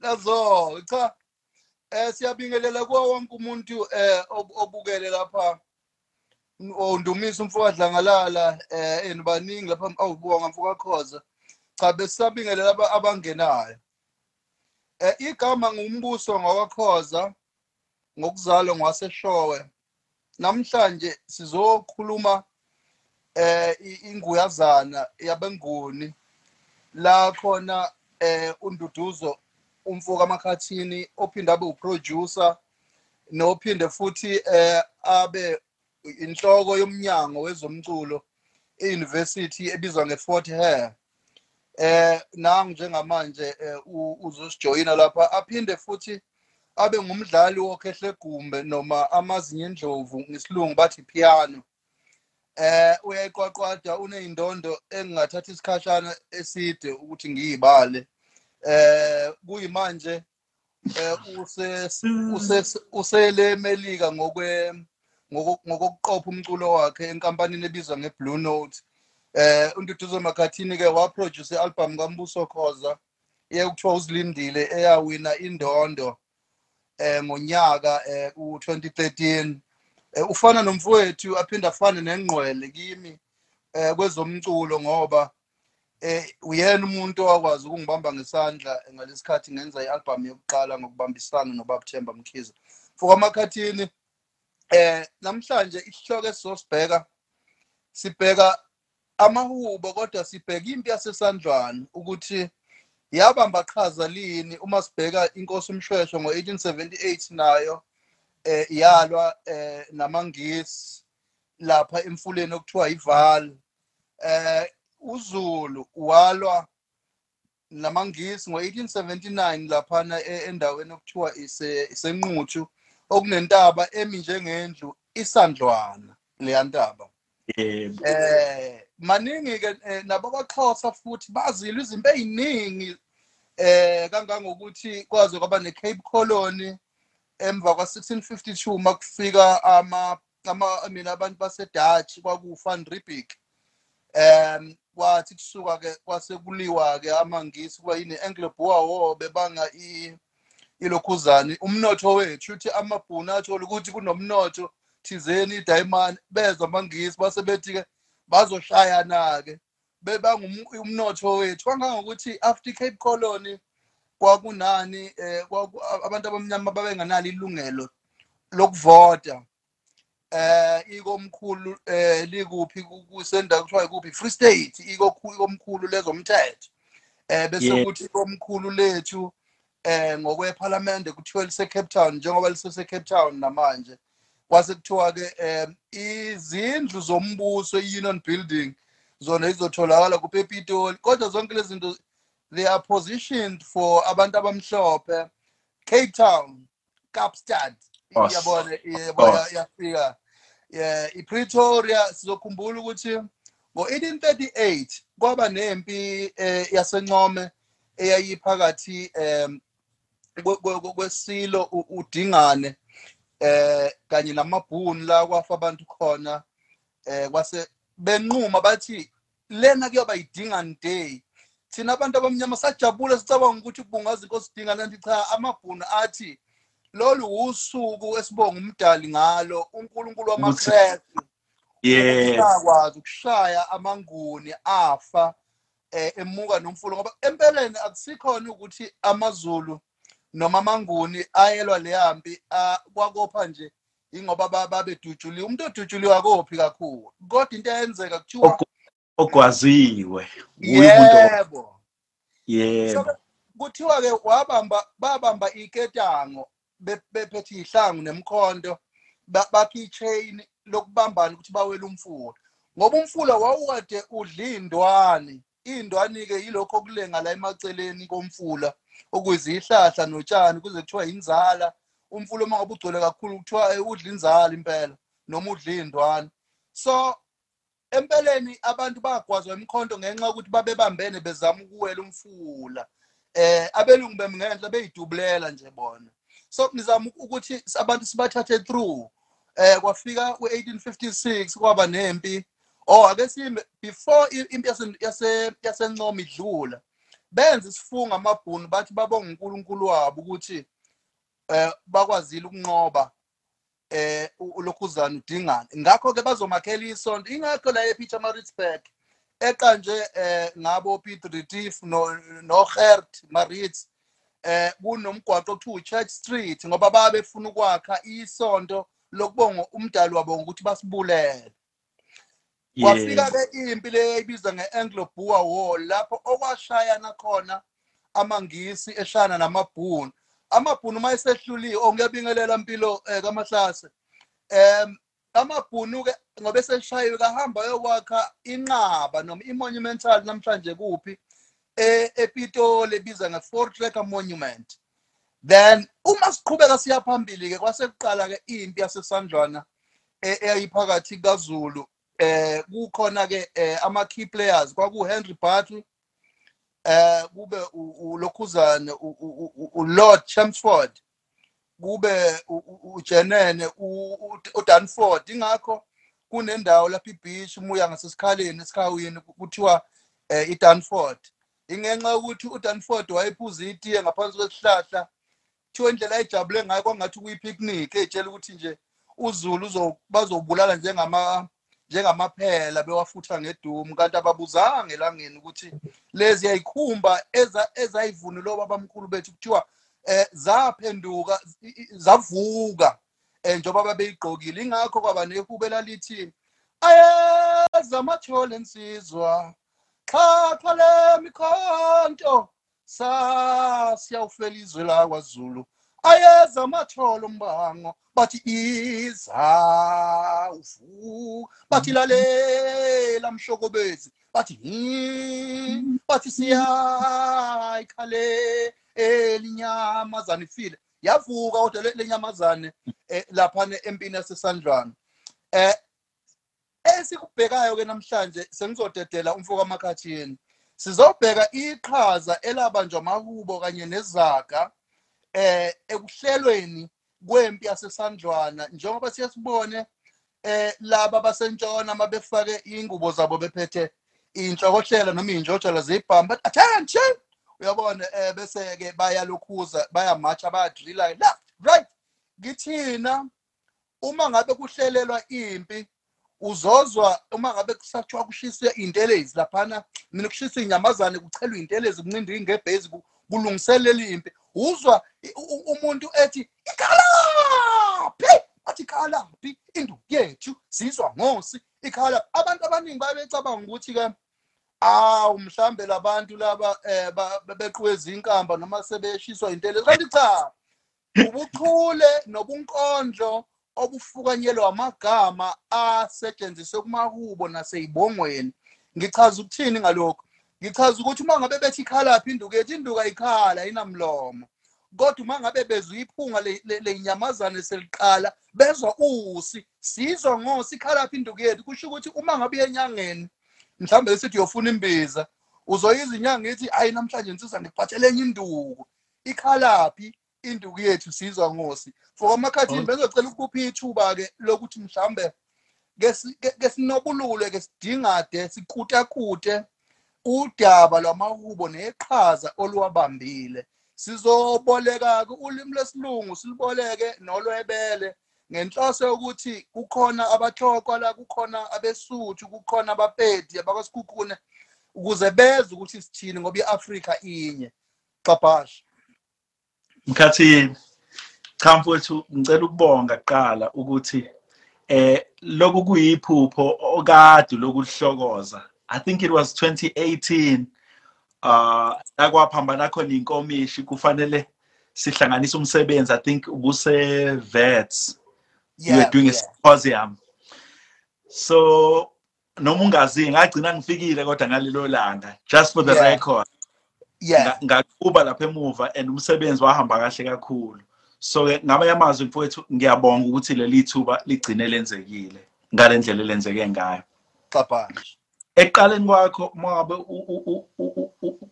lazo cha. Eh siyabingelela kuwo wonke umuntu eh ob- obukele lapha. Ondumisa umfowadlangalala eh enibaningi lapha awubonga mfowakhoza cha besabingelela aba- abangenayo. Eh igama ngumbuso ngwakhoza ngokuzalwa ngwaseshowe. Namhlanje sizokhuluma eh inguyazana yabenguni. La khona eh unduduzo umfoka amakhathini ophinde abe uproducer nophinde futhi eh abe inhloko yomnyango wezomculo euniversity ebizwa ngeFort Hare. Eh nangu njengamanje eh, uzosijoyina lapha. Aphinde futhi abe ngumdlali wokhehle gumbe noma amazinyo endlovu ngesilungu bathi piano. Eh uyayiqwaqwada uneyindondo engingathatha isikhashana eside ukuthi ngiyibale. Eh kuyimanje use use- usele emelika ngokwe ngoko- ngokokuqopha umculo wakhe enkampanini ebizwa ngeBlue Note. Eh unduduzo makhathini ke waproduce i-album kaMbuso Khoza eyekuthiwa uzilindile eyawina indondo eh ngonyaka eh u2013 eh, ufana nomfowethu aphinda afane nengqwele kimi eh kwezomculo ngoba eh uyena umuntu owakwazi ukungibamba ngesandla ngalesikhathi ngenza i-album yokuqala ngokubambisana noBaba Themba Mkhize. Fuka amakhathini eh namhlanje isihloko esizosibheka sibheka amahubo kodwa sibheka impi yasesandlwana ukuthi yabamba qhaza lini uma sibheka inkosi umshweshwe ngo1878 nayo eh yalwa eh namangisi lapha emfuleni okuthiwa ival eh uZulu walwa namangisi ngo1879 laphana e- endaweni okuthiwa ise isenquthu okunentaba emi njengendlu isandlwana leya ntaba. Yebo. Eh maningi ke eh, nabakwaXhosa futhi bazile izinto eziningi eh kangangokuthi kwaze kwaba neCape Colony emva kwa1652 makufika ama ama mina abantu baseDutch kwakuFan Riebeeck em kwathi kusuka ke kwasekuliwa ke amangisi kuba yini Anglo-Boer War bebanga i ilokhuzani umnotho wethu uthi amabhunu athola ukuthi kunomnotho thizeni idayimani bezwa amangisi. Base bethi ke bazoshayana ke bebanga um- umnotho wethu. Kangangokuthi after Cape Colony kwakunani eh kwaku- abantu abamnyama babenganalo ilungelo lokuvota. Eh ikomkhulu eh likuphi ku- kusenda kuthiwa ikuphi Free State ikomkhulu lezomthetho. Eh bese kuthi ikomkhulu lethu eh ngokweparlamente kuthiwa lise Cape Town njengoba lisese Cape Town namanje kwase kuthiwa ke eh izindlu zombuso i-Union Building zona izotholakala kuPepitoli kodwa zonke lezi zinto they are positioned for abantu abamhlophe Cape Town Kaapstad Yabona Course. yafika yeah iPretoria sizokhumbula ukuthi ngo1838 kwaba nempi eh, yasencome eyayiphakathi kwesilo udingane eh kanye namabhunu la kwafa abantu khona eh kwase benquma bathi lena kuyoba idingane day. Thina abantu abamnyama sajabula sicabanga ukuthi kubungaza inkosi idingane kanti cha amabhunu athi lolu usuku esibonga umdali ngalo uNkulunkulu wamaKrestu. Yes. Ukwazi ukushaya amanguni afa eh, emuka nomfulo ngoba empeleni akusikhona ukuthi amazulu noma amanguni ayelwa leyampi kwakopha nje ingoba ba- babedutshuliwe umuntu odutshuliwe akophi kakhulu? Kodwa into eyenzeka kuthiwa umuntu yebo. Yebo. Kuthiwa ke wabamba babamba iketango bephethe ihlangu nemkhonto ba- bakha ichain lokubambana ukuthi bawele umfula. Ngoba umfula wawukade udlindwane indwani ke yilokho okulenga la emaceleni komfula okuyizihlahla notshani kuze kuthiwa inzala. Umfula uma ngabe ugcwele kakhulu kuthiwa eh, udla inzala impela noma udla indwani so empeleni abantu bagwazwa imkhonto ngenxa yokuthi babebambene bezama ukuwela umfula. Eh abelungu bemngenhla beyidubulela nje bona. So ngizama ukuthi abantu sibathathe through. Eh kwafika ku1856 kwaba nempi. Oh ake sime before impi yase yase yasencoma idlula benze isifungo amabhunu bathi babonga uNkulunkulu wabo ukuthi eh bakwazile ukunqoba eh ulokhuzana udingana. Ngakho ke bazomakhela isonto. Ingakho la ePietermaritzburg eqanje eh ngabo Piet Retief no no Gert Maritz eh kunomgwaqo okuthiwa Church Street ngoba babe befuna ukwakha isonto lokubonga umdali wabo ukuthi basibulele. Kwafika ke impi le ibizwa ngeAnglo Boer War lapho okwashayana khona amangisi eshana namabhunu. Amabhunu mayesehluliwe ongiyabingelela impilo kamahlase. Em amabhunu ke ngoba eseshayiwe kahamba yokwakha inqaba noma imonumental namhlanje kuphi ePitoli biza nge-Fort Tracker Monument. Then uma siqhubeka siya phambili ke kwase kuqala ke impi yasesandlwana eyayiphakathi kaZulu eh kukhona ke ama key players. Kwaku Henry Battle eh kube ulokhuzane uLord Chelmsford kube uJenene uDanford ingakho kunendawo lapha ibeach umuya ngasesikhaleni esikhawini kuthiwa iDanford ingenxa ukuthi uDanford wayephuza itiye ngaphansi kwesihlahla kuthiwa indlela ayijabule ngayo kwangathi kuyi-picnic ey'tshela ukuthi nje uzulu bazobulala njengama njengamaphela bewafutha ngedumu. Kanti ababuzanga elangeni ukuthi lezi yayikhumba ezayivunule babamkhulu bethu kuthiwa eh zaphenduka zavuka njengoba babeyigqokile. Ingakho kwaba nehubo lalithi ayeza amathole ensizwa xhaxha lemikhonto sasiyawufela izwe lakwaZulu. Ayeza amathole umbango bathi iza uvu bathi lalela mshokobezi bathi hi bathi siyayikhale elinyamazane ifile. Yavuka kodwa lenyamazane lapha empini yasesandlwana eh esikubhekayo ke namhlanje sengizodedela umfoko amakhathini sizobheka iqhaza elabanjwa amahubo kanye nezaga eh ekuhlelweni kwempi yasesandlwana. Njengoba siyasibone eh laba basentshona mabefake ingubo zabo bephethe inhlokohlela noma injojala zebhamba attention! Uyabona eh bese ke bayalokhuza bayamatcha bayadrilla left right ngithina uma ngabe kuhlelelwa impi uzozwa uma ngabe kusathiwa kushiswe intelezi laphana mina kushiswa inyamazane kuchelwa intelezi kuncindwa ingebhezi kulungiselela impi uzwa umuntu ethi ikhalaphi! Athi ikhalaphi? Induku yethu sizwa ngosi ikhala abantu abaningi babecabanga ukuthi ke awu mhlambe labantu laba beqweza inkamba noma sebeshiswa intelezi kanti cha ubuchule nobunkondlo obufukanyelwa amagama asetshenziswe kumahubo naseyibongweni ngichaza ukuthini ngalokho ngichaza ukuthi uma ngabe bethi ikhalaphi induku yethu induku ayikhala ayinamlomo. Kodwa uma ngabe bezwa iphunga lenyamazane seliqala bezwa usi sizwa ngosi ikhalaphi induku yethu? Kusho ukuthi uma ngabe enyangeni mhlawumbe esithi uyofuna imbiza uzoyiza inyanga ithi hayi namhlanje nsizwa ngikuphathele enye induku. Ikhalaphi? Induku yethu sizwa ngosi. For amakhathini bezocela ukuphi ithuba ke lokuthi mhlambe ke sinobulule ke sidingade sikutakute udaba lwamahubo neqhaza oluwabambile. Sizoboleka ke ulimi lesilungu siliboleke nolwebele ngenhloso yokuthi kukhona abathokwa la kukhona abesuthu kukhona abapedi abakwasikhukhune ukuze bezwe ukuthi sithini ngoba iAfrika inye. Xabhasha mkhathini cha mfowethu ngicela ukubonga kuqala ukuthi eh lokhu kuyiphupho okade lokuhlokoza i think it was 2018 uh akwaphambana khona inkomishi kufanele sihlanganise umsebenzi i think ubuse vets you were doing a symposium. So noma ungazi ngagcina ngifikile kodwa ngalelo langa just for the Yeah. record. Yeah. ngakuba lapha emuva and umsebenzi wahamba kahle kakhulu. So ngamanye amazwi mfowethu ngiyabonga ukuthi leli thuba ligcine lenzekile ngale ndlela elenzeke ngayo. Xabhasha ekuqaleni kwakho mabe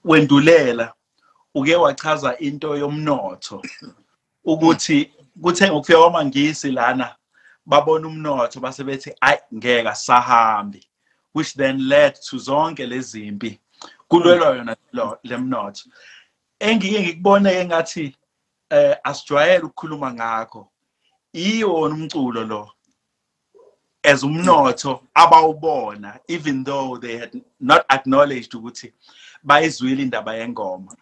wendulela uke wachaza into yomnotho ukuthi kuthe ngokufika kwamangisi lana babona umnotho base bethi ayi ngeke sahambi which then led to zonke lezi zimpi kulwelwa yona lo- lemnotho engike ngikubone engathi eh asijwayele ukukhuluma ngakho. Iwona umculo lo as umnotho abawubona even though they had not acknowledged ukuthi bayizwile indaba yengoma.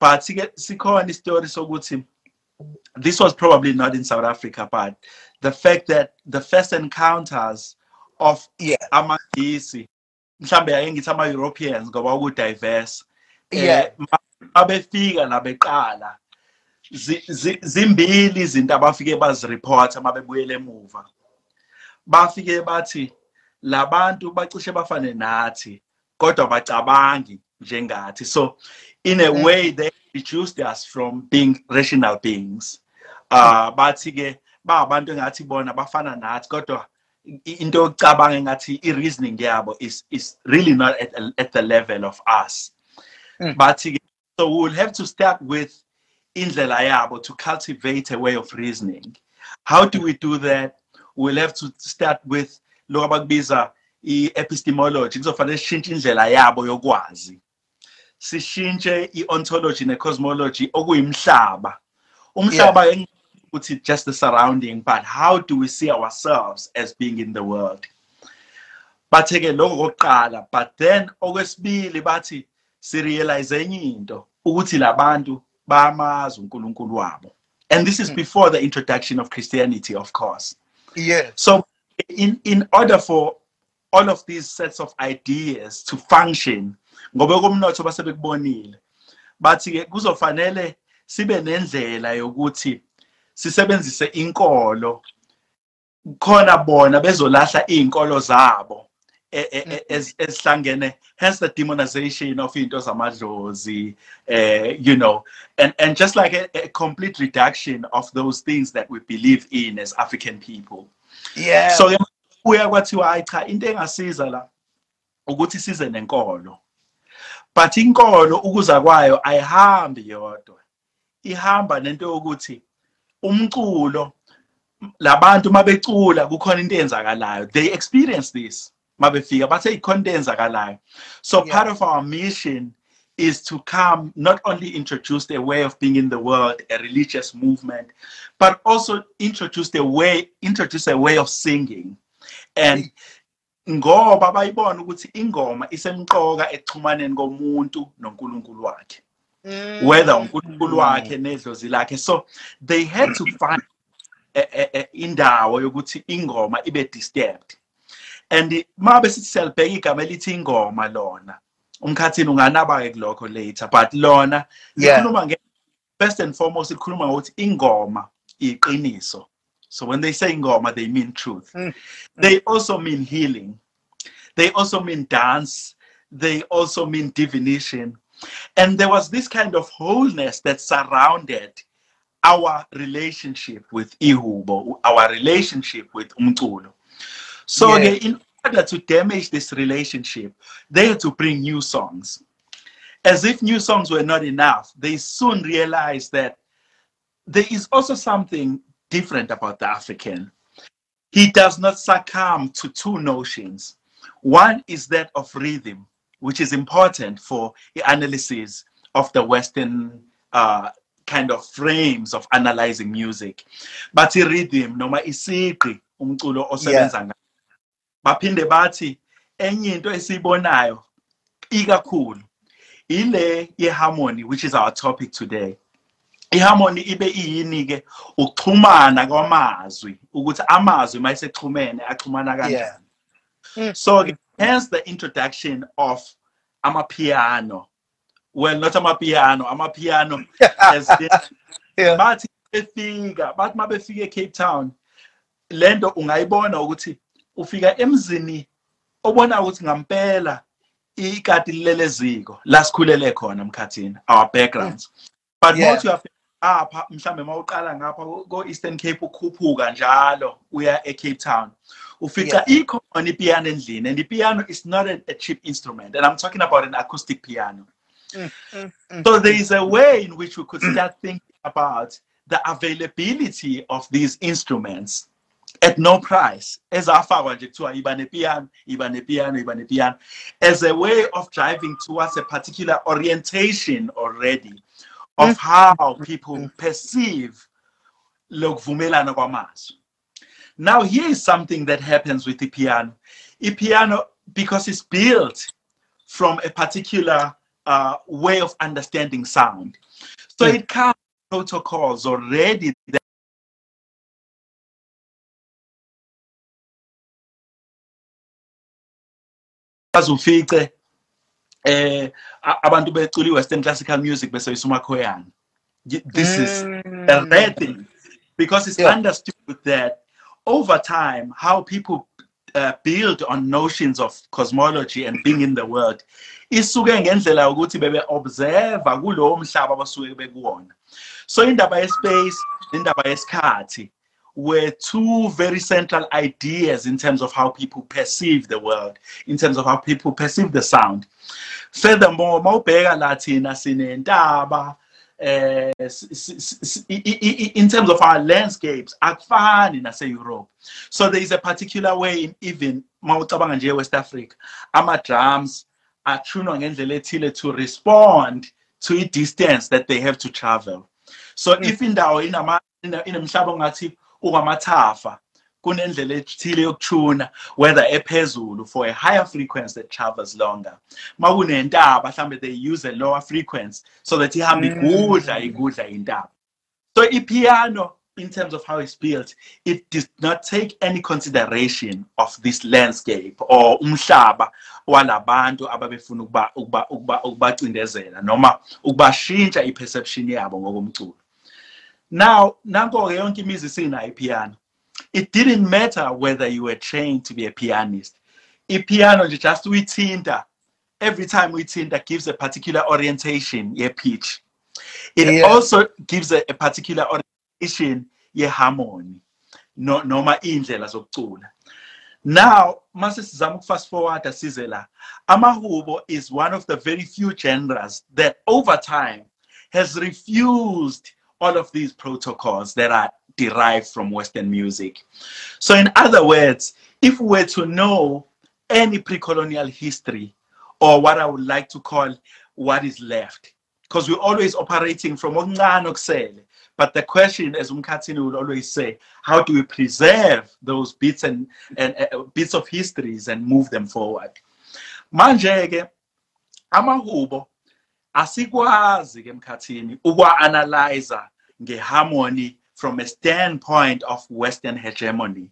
But sikhona istory sokuthi this was probably not in South Africa but the fact that the first encounters of Yeah. amagisi mhlambe yake ngithi ama Europeans ngoba ku diverse Yeah. abefika la beqala zi- zi- zimbili izinto abafike bazireporta mabebuyele emuva bafike bathi labantu bacishe bafane nathi kodwa bacabangi njengathi so in a Mm. way they reduced us from being rational beings uh bathi ke ba abantu engathi bona bafana nathi kodwa into yokucabanga engathi i-reasoning yabo is is really not at, at the level of us. Mm. ke so we'll have to start with indlela yabo to cultivate a way of reasoning. How do we do that? We'll have to start with lokho abakubiza i-epistemology. Kuzofanele sishintshe indlela yabo yokwazi. Sishintshe i-ontology ne-cosmology okuyimhlaba. Umhlaba yeah. Ukuthi just the surrounding but how do we see ourselves as being in the world bathe-ke lokho kokuqala but then okwesibili bathi sirealize enye into ukuthi labantu bayamazi uNkulunkulu wabo and this is Mm. before the introduction of Christianity of course Yeah. so in in order for all of these sets of ideas to function ngoba komnotho basebekubonile bathi ke kuzofanele sibe nendlela yokuthi sisebenzise inkolo. Khona bona bezolahla izinkolo zabo e- e- e- ez- ezihlangene hence the demonization of into zamadlozi uh, you know and and just like a, a complete reduction of those things that we believe in as african people. Yeah. so kuya kwathiwa hayi cha into engasiza la ukuthi size nenkolo. But inkolo ukuza kwayo ayihambi yodwa. Ihamba nento yokuthi umculo labantu mabecula kukhona into eyenzakalayo. They experience this. Mabefika bathe ikhona into eyenzakalayo. So Yeah. part of our mission is to come not only introduce a way of being in the world a religious movement but also introduce the way introduce a way of singing. And ngoba bayibona ukuthi ingoma isemqoka ekuxhumaneni komuntu noNkulunkulu wakhe whether uNkulunkulu wakhe nedlozi lakhe. So they had to find a- a- a- indawo yokuthi ingoma ibe disturbed. And mabe sithi siyalibheka igama elithi ingoma lona. Umkhathini unganaba ke kulokho later but lona Yeah. likhuluma nge first and foremost likhuluma ngokuthi ingoma iqiniso. So when they say ingoma they mean truth. Mm. they also mean healing. They also mean dance. They also mean divination. And there was this kind of wholeness that surrounded our relationship with ihubo our relationship with umculo. So Yeah. ke, in order to damage this relationship they had to bring new songs. As if new songs were not enough they soon realized that there is also something different about the african. He does not succumb to two notions. One is that of rhythm which is important for the analysis of the western uh, kind of frames of analyzing music. But i-rhythm noma isigqi umculo osebenza ngayo baphinde bathi enye into esiyibonayo ikakhulu ile ye-harmony which is our topic today. I-harmony ibe iyini ke ukuxhumana kwamazwi ukuthi amazwi mayesexhumene axhumana kanjani. So ke, hence the introduction of amapiano well not amapiano amapiano as in Yeah. bathi befika bathi mabefika eCape Town lento ungayibona ukuthi ufika emzini obona ukuthi ngampela ikati leleziko la sikhulele khona emkhathini our backgrounds but Yeah. mawuthi uyafika apha mhlambe mawuqala ngapha ko Eastern Cape ukhuphuka njalo uya eCape Town ufica ikhona ipiano endlini and ipiano is not a, a cheap instrument and i'm talking about an acoustic piano. Mm, mm, mm. So there is a way in which we could start thinking about the availability of these instruments at no price ezafakwa nje kuthiwa iba nepiano iba nepiano iba nepiano as a way of driving towards a particular orientation already of how people perceive lokuvumelana kwamazwi now here is something that happens with the piano piano because it's built from a particular uh, way of understanding sound so Mm. it comes protocols already that ufice eh abantu becula i-western classical music besebenzisa umakhoyana Y- this is a rare thing because it's Yeah. understood that over time how people uh, build on notions of cosmology and being in the world isuke ngendlela yokuthi bebe observe kulowo mhlaba abasuke bekuwona. So indaba yespace indaba yesikhathi were two very central ideas in terms of how people perceive the world in terms of how people perceive the sound. Furthermore mawubheka la thina sinentaba in terms of our landscapes akufani nase-europe so there is a particular way in even mawucabanga nje west africa ama-drums athunwa ngendlela ethile to respond to i-distance that they have to travel so Mm. if indawo inemhlaba ongathi ungamathafa kunendlela ethile yokuthuna whether ephezulu for a higher frequency that travels longer. Makunentaba mhlambe they use a lower frequency so that ihambe Mm. igudla igudla intaba. So ipiano in terms of how it's built it does not take any consideration of this landscape or umhlaba walabantu ababefuna ukuba ukuba ukuba ukubacindezela noma ukubashintsha iperception yabo ngokomculo. Now nanko ke yonke imizi isinayo ipiano it didn't matter whether you were trained to be a pianist. Ipiano nje just we uyithinta. Every time we uyithinta gives a particular orientation ye pitch. It Yeah. also gives a, a particular orientation ye harmony. No noma indlela zokucula. Now mase sizama ukufast forward size la amahubo is one of the very few genres that over time has refused all of these protocols that are derived from western music. So in other words if we were to know any pre-colonial history or what i would like to call what is left because we're always operating from but the question as umkhathini would always say how do we preserve those bits and, and uh, bits of histories and move them forward? Manje ke amahubo asikwazi ke emkhathini ukwa-analyze ngeharmony from a standpoint of western hegemony.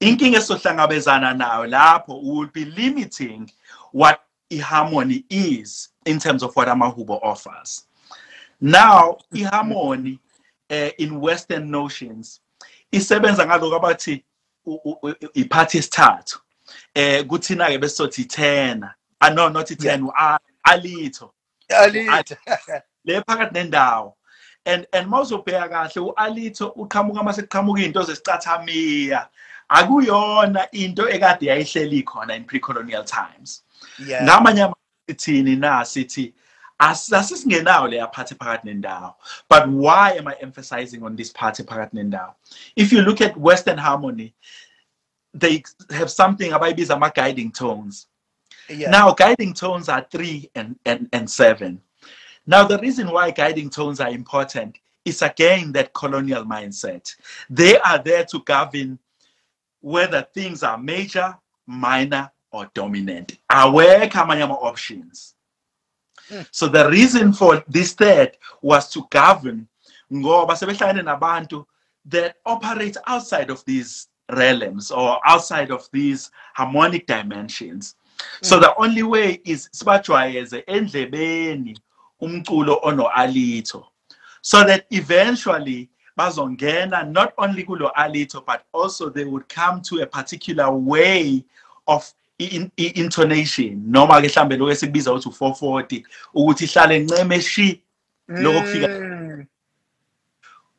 Inkinga esohlangabezana nayo lapho will be limiting what harmony is in terms of what amahubo offers. Now iharmony uh, in western notions isebenza ngaloko abathi iphathi esithathu eh kuthina ke besothi 10 ah no not 10 u- alitho alithi le phakathi nendawo and and mawuzobheka kahle u-alito uqhamuka mase kuqhamuka into zesicathamiya. Akuyona into ekade yayihleli khona in pre-colonial times. Yeah. Ngamanye amathini na sithi as- asisingenayo leya party phakathi nendawo. But why am i emphasizing on this party phakathi nendawo? If you look at western harmony they have something abayibiza ama-guiding tones. Yeah. Now, guiding tones are three and, and, and seven. Now, the reason why guiding tones are important is again that colonial mindset. They are there to govern whether things are major, minor, or dominant. Aware kamanyama options. Mm. So the reason for this third was to govern ngoba sebehlangene nabantu that operate outside of these realms or outside of these harmonic dimensions. So the only way is sibajwayeze endlebeni umculo ono alito so that eventually bazongena not only kulo alito but also they would come to a particular way of in, in, intonation. Noma ke mhlambe lokho esikubiza ukuthi u440 ukuthi ihlale nceme shi lokho kufika Mm.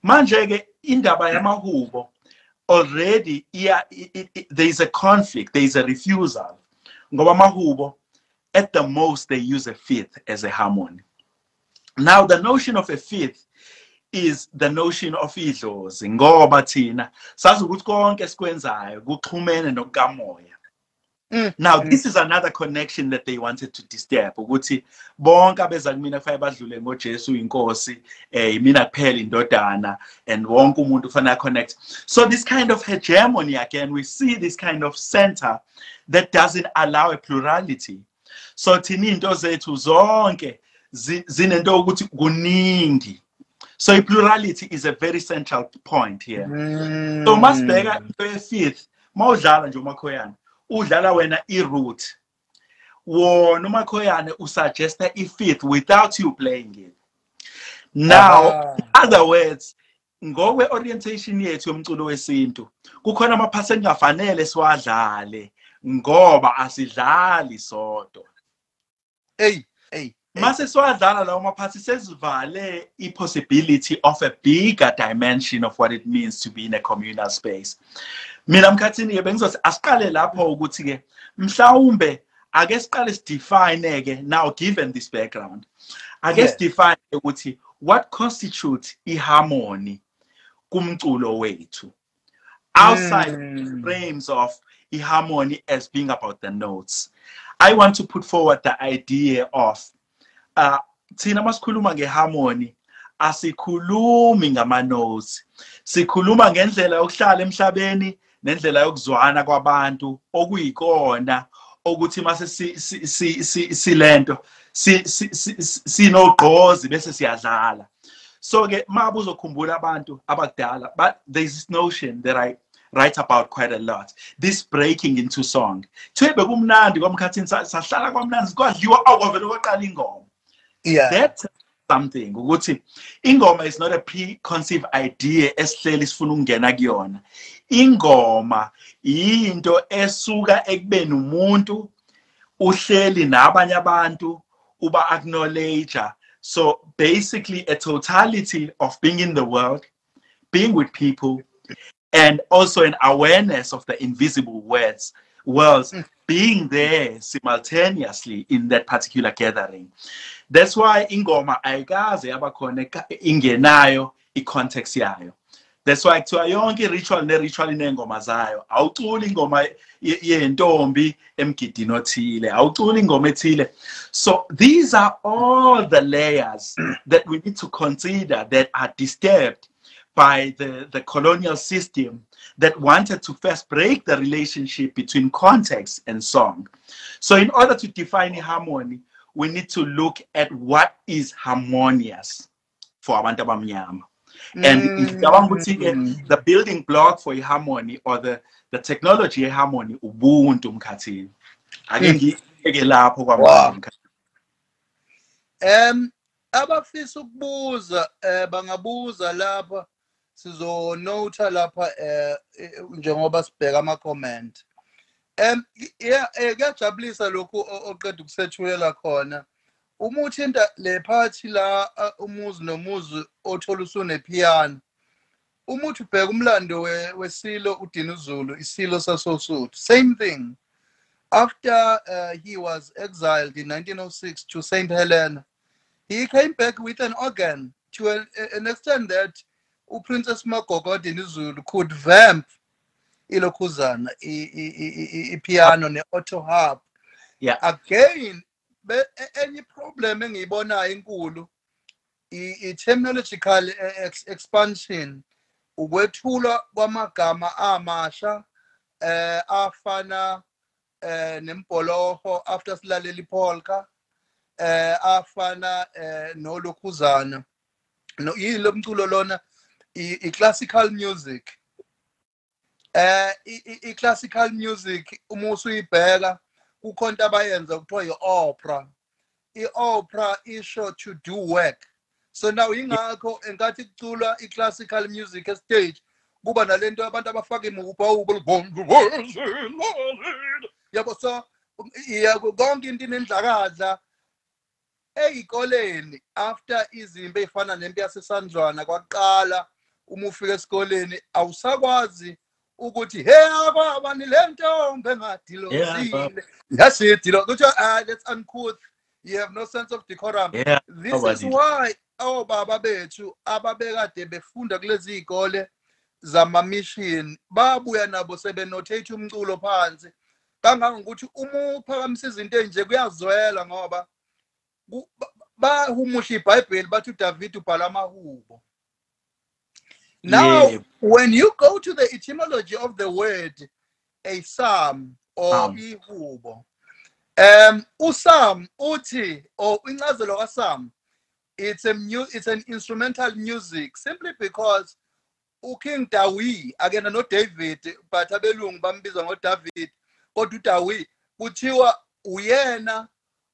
manje ke indaba yamahubo already iya i- i- i- there is a conflict there is a refusal. Ngoba amahubo at the most they use a fifth as a harmony now the notion of a fifth is the notion of idlozi ngoba thina sazi ukuthi konke esikwenzayo kuxhumene nokukamoya. Mm, now mm. this is another connection that they wanted to disturb ukuthi bonke abeza kumina kufanele badlule ngojesu inkosi eh imina kuphela indodana and wonke umuntu kufanele connect so this kind of hegemony again we see this kind of center that doesn't allow a plurality. So thina into zethu zonke zinento ukuthi kuningi so i-plurality is a very central point here so Mm. masibheka into ye-fifth mawudlala nje umakhoyana udlala wena i-root wona umakhoyane usuggesta i-fifth without you playing it now Aha. in other words ngokwe-orientation yethu yomculo wesintu kukhona amaphasi engafanele siwadlale ngoba asidlali sodwa Hey, hey. Hey. mase siwadlala lawo maphathi sesivale i-possibility of a bigger dimension of what it means to be in a communal space mina mkhathini-ke bengizothi asiqale lapho ukuthi-ke mhlawumbe ake siqale sidefine-ke now given this background ake Yes. sidefine ukuthi what constitutes i-harmony kumculo wethu outside Mm. frames of i-harmony as being about the notes i want to put forward the idea of uh thina masikhuluma ngeharmony. Asikhulumi ngama-notes. Sikhuluma ngendlela yokuhlala emhlabeni nendlela yokuzwana kwabantu okuyikona ukuthi mase si- si- si- si- silento si- si- si- si- sinogqozi bese siyadlala. So-ke ma uzokhumbula abantu abakudala but there's this notion that i write about quite a lot. This breaking into song. Kuthiwe bekumnandi kwamkhathini sa- sahlala kwamnandi kwadliwa awavele kwaqala ingoma. Yeah. that's something ukuthi ingoma is not a preconceived idea esihleli sifuna ukungena kuyona. Ingoma yinto esuka ekubeni umuntu uhleli nabanye abantu uba acknowledge so basically a totality of being in the world being with people and also an awareness of the invisible words worlds hmm. being there simultaneously in that particular gathering that's why ingoma ayikaze yabakhona ingenayo i-context yayo that's why kuthiwa yonke i-ritual ne-ritual iney'ngoma zayo awuculi ingoma ye- yentombi emgidini othile awuculi ingoma ethile so these are all the layers that we need to consider that are disturbed by the, the colonial system that wanted to first break the relationship between context and song. So, in order to define harmony, we need to look at what is harmonious for abantu abamnyama. And ngicabanga ukuthi-ke, Mm. the building block for harmony or the, the technology harmony ubuntu mkhathini. Ake ngiyeke lapho Wow. kwamanje mkhathini. Em abafisa ukubuza eh bangabuza lapha sizonota lapha eh eh, njengoba sibheka ama comment. Em yeah eh, kuyajabulisa lokhu o- oqeda ukusethulela khona. Uma uthinta le party la uh, umuzi nomuzi othola usune piano. Uma uthi ubheka umlando we- wesilo uDinuzulu isilo sasosuthu same thing. After uh, he was exiled in 1906 to St. Helena, he came back with an organ to a, an extent that uPrincess Magogode Zulu could vamp ilokhuzana ipiano ne-auto harp. Yeah. Again, e- enye problem engiyibonayo enkulu i- i-terminological e- ex- expansion ukwethulwa kwamagama amasha eh afana eh nemboloho after silalela ipolka eh afana eh nolokhuzana no yilo mculo lona i- classical music eh i- i i- classical music uma usuyibheka kukhonto abayenza kuthiwa i-opera. I-opera isho to do work. So now ingakho enkathi kuculwa i-classical music estage kuba nalento abantu abafaka imubawubo yabo so iya konke into inendlakadla eyikoleni after izimpi ezifana nempi yasesandlwana kwaqala uma ufika esikoleni awusakwazi ukuthi hey akwabani le ntombi engadilozile yasidilo kuthiwa ah let's uncouth you have no sense of decorum. Yeah. this is why obaba bethu ababekade befunda kulezi izikole zama mission babuya nabo sebenotate umculo phansi. Kangangokuthi uma uphakamisa izinto enje kuyazwela ngoba bahumusha iBhayibheli bathi uDavid ubhala amahubo. Now. When you go to the etymology of the word a psalm or ihubo. Um usam uthi or incazelo kaSam it's a mu it's an instrumental music simply because uKing Dawi akena no David but abelungu bambiza ngoDavid kodwa uDawi kuthiwa uyena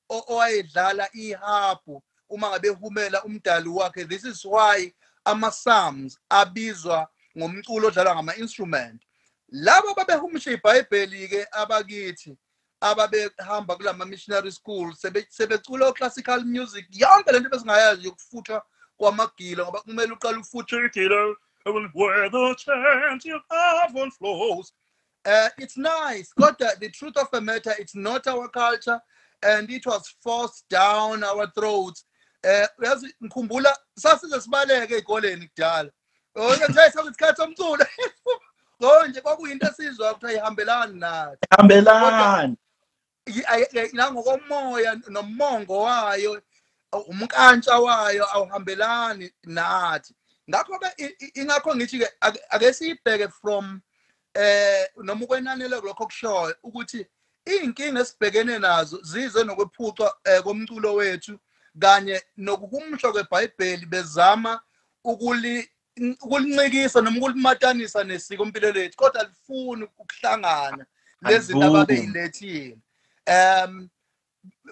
o- owayedlala ihapu uma ngabe humela umdali wakhe. This is why ama psalms abizwa ngomculo odlalwa ngama instrument labo babehumusha iBhayibheli ke abakithi ababehamba kulama missionary school sebe- sebecula classical music yonke lento besingayazi yokufuthwa kwamagilo ngoba kumele uqale ufuthe igilo where the chanting heaven flows uh, it's nice kodwa the truth of the matter it's not our culture and it was forced down our throats. Eh uyazi ngikhumbula sasize sibaleke ezikoleni kudala. Oke nje sakusikhathi somculo. Konje kwakuyinto esizwa ukuthi ayihambelani nathi. Hambelani. Nangokomoya nomongo wayo umkantsha wayo awuhambelani nathi. Ngakho ke i- i- ingakho ngithi ke ake siyibheke from eh noma ukwenanele lokho kushoyo ukuthi inkinga esibhekene nazo zize nokwephucwa eh, komculo wethu kanye nokuhumusha kweBhayibheli bezama ukuli ukulincikisa noma ukulimatanisa nesiko impilo lethu kodwa alifuni ukuhlangana lezi zinto Alivumi. ababeyilethile um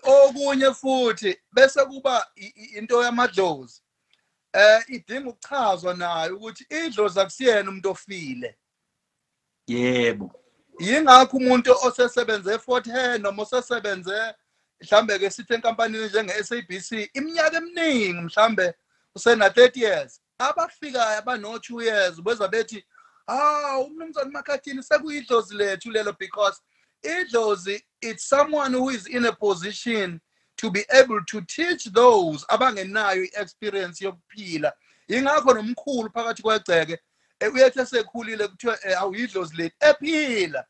okunye futhi bese kuba into yamadlozi eh idinga ukuchazwa nayo ukuthi idlozi akusiyena umuntu ofile. Yebo. Yingakho umuntu osesebenze eFort Hare noma osesebenze mhlambe ke sithi enkampanini njenge SABC iminyaka eminingi mhlambe usena 30 years abafikayo abano 2 years beza bethi ah umnumzane Makhathini sekuyidlozi lethu lelo because idlozi it's someone who is in a position to be able to teach those abangenayo i-experience yokuphila. Yingakho nomkhulu phakathi kwegceke eh, uyethi esekhulile kuthiwa eh, awuyidlozi lethu ephila.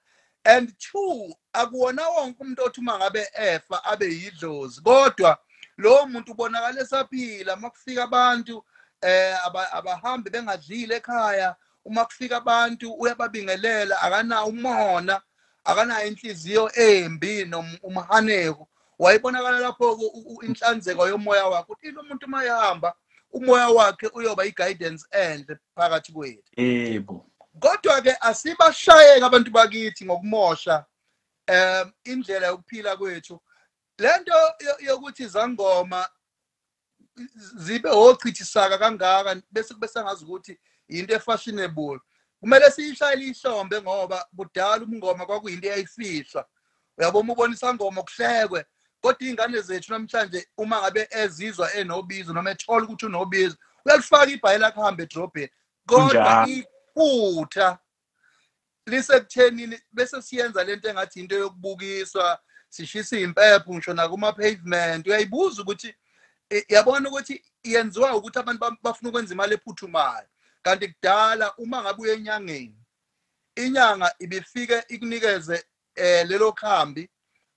And two akuwona wonke umuntu othi uma ngabe efa abe yidlozi kodwa lowo muntu ubonakala esaphila uma kufika abantu eh aba- abahambi bengadlile ekhaya uma kufika abantu uyababingelela akanawo umona akanayo inhliziyo embi noma umhaneko. Wayibonakala lapho inhlanzeko yomoya wakhe uthi lo muntu mayahamba umoya wakhe uyoba i-guidance enhle phakathi kwethu. Yebo. Kodwa ke asibashayeke abantu bakithi ngokumosha em indlela yokuphila kwethu. Lento yo- yokuthi izangoma zibe ochithisaka kangaka bese kube sengazi ukuthi into efashionable. Kumele siyishayele ihlombe ngoba kudala umngoma kwakuyinto eyayifihla uyabona ubonisa ngoma kuhlekwe kodwa ingane zethu namhlanje uma ngabe ezizwa enobizo noma ethola ukuthi unobizo uyalifaka ibhayi lakhe ahambe edrobheni. Kodwa iphutha lisekuthenini bese siyenza lento engathi into yokubukiswa sishisa impepho ngisho nakuma pavement uyayibuza ukuthi yabona ukuthi yenziwa ukuthi abantu ba- bafuna ukwenza imali ephuthumayo. Kanti kudala uma ngabe uye enyangeni inyanga ibifike ikunikeze eh lelo khambi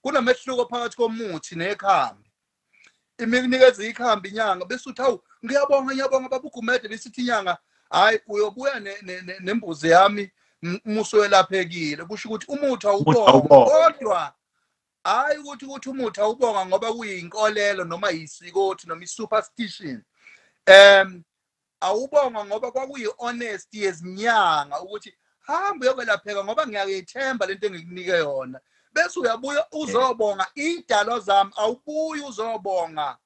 kunomehluko phakathi komuthi nekhambi. Imikunikeze ikhambi inyanga bese uthi hawu ngiyabonga ngiyabonga babugumede besithi inyanga hayi uyobuya ne- ne- ne- nembuzi yami umuso welaphekile. Kusho ukuthi umuthi awubonga. kodwa hayi ukuthi ukuthi umuthi awubonga ngoba kuyinkolelo noma yisikothi noma i-superstition. Um awubonga ngoba kwakuyi-honesty yezinyanga ukuthi hamba uyokwelapheka ngoba ngiyayithemba lento engikunike yona. Bese uyabuya uzobonga idalo zami awubuyi uzobonga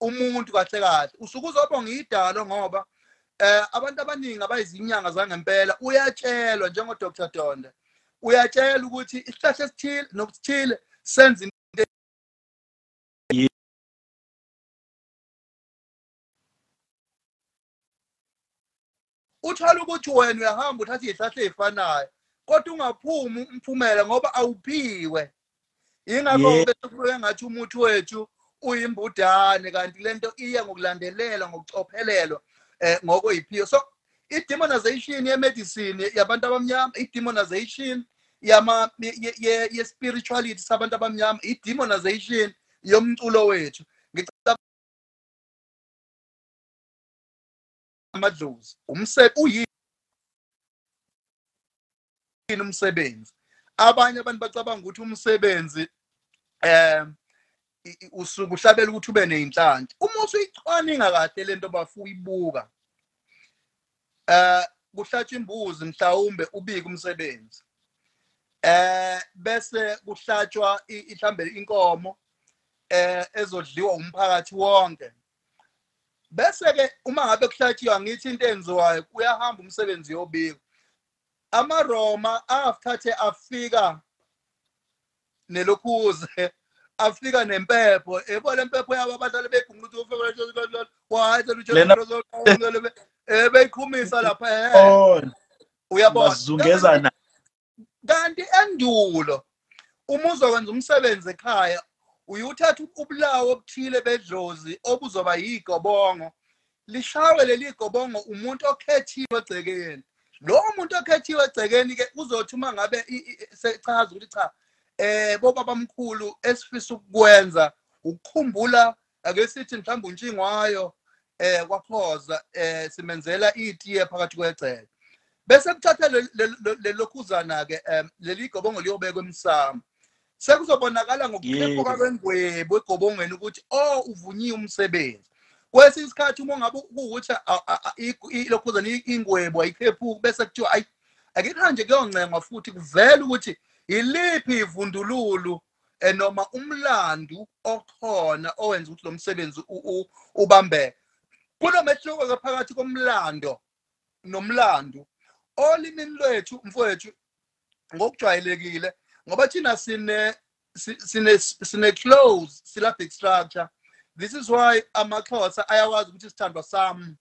umuntu kahle kahle. Usuke uzobonga idalo ngoba eh abantu abaningi abayizinyanga zangempela uyatshelwa njengo Dr Donde uyatshela ukuthi isihlahla esithile nokuthile senza into uthola ukuthi wena uyahamba uthatha izihlahla ezifanayo kodwa ungaphumi umphumela ngoba awuphiwe. Yingakho Ye- bese kubuye ngathi umuthi wethu uyimbudane kanti lento iya ngokulandelela ngokucophelelwa eh ngokuyiphiyo so i-demonization ye-medicine yabantu abamnyama i-demonization yama ye- spirituality sabantu abamnyama i-demonization yomculo wethu. Ngicabanga amadlozi umse uyini umsebenzi? Abanye abantu bacabanga ukuthi umsebenzi eh usuku uhlabela ukuthi ube nezinhlanhla uma usuyicwaninga kahle lento bafu uyibuka eh kuhlatshwa imbuzi mhlawumbe ubike umsebenzi. Eh bese kuhlatshwa ihlambe inkomo eh ezodliwa umphakathi wonke bese ke uma ngabe kuhlatshiwa ngithi into enziwayo kuyahamba umsebenzi yobika amaroma after afika nelokhuze afika nempepho ebo le mpepho yabo abahlali begunqa ukuthi wahayitha beyiqhumisa lapha Oh, uyabona bazungezana. Kanti endulo uma uzokwenza umsebenzi ekhaya uyuthatha ubulawo obuthile bedlozi obuzoba yigobongo lishawe leli gobongo umuntu okhethiwe egcekeni. Lo muntu okhethiwe egcekeni ke uzothi uma ngabe sechaza ukuthi cha eh bobaba mkhulu esifisa ukukwenza ukukhumbula ake sithi mhlawumbe untshingwayo eh kwaphoza eh simenzela itiye phakathi kwegceke bese kuthatha lelokhuzana ke leli gobongo liyobekwa emsamo. Sekuzobonakala ngokukhephuka Yebo. kwengwebu egobongweni ukuthi oh uvunyiwe umsebenzi. Kwesinye isikhathi uma ngabe kuwukuthi a- a- a- i- i- lokhuzana i- ingwebu ayikhephuki bese kuthiwa ayi ake kuhanje kuyoncengwa futhi kuvele ukuthi iliphi ivundululu eh, noma umlandu okhona owenza ukuthi lo msebenzi ubambeke. Kunomehluko-ke phakathi komlando nomlandu. Olimini lwethu mfowethu ngokujwayelekile ngoba thina sine si- sine sine close syllabic structure this is why amaxhosa ayakwazi ukuthi sithandwa sami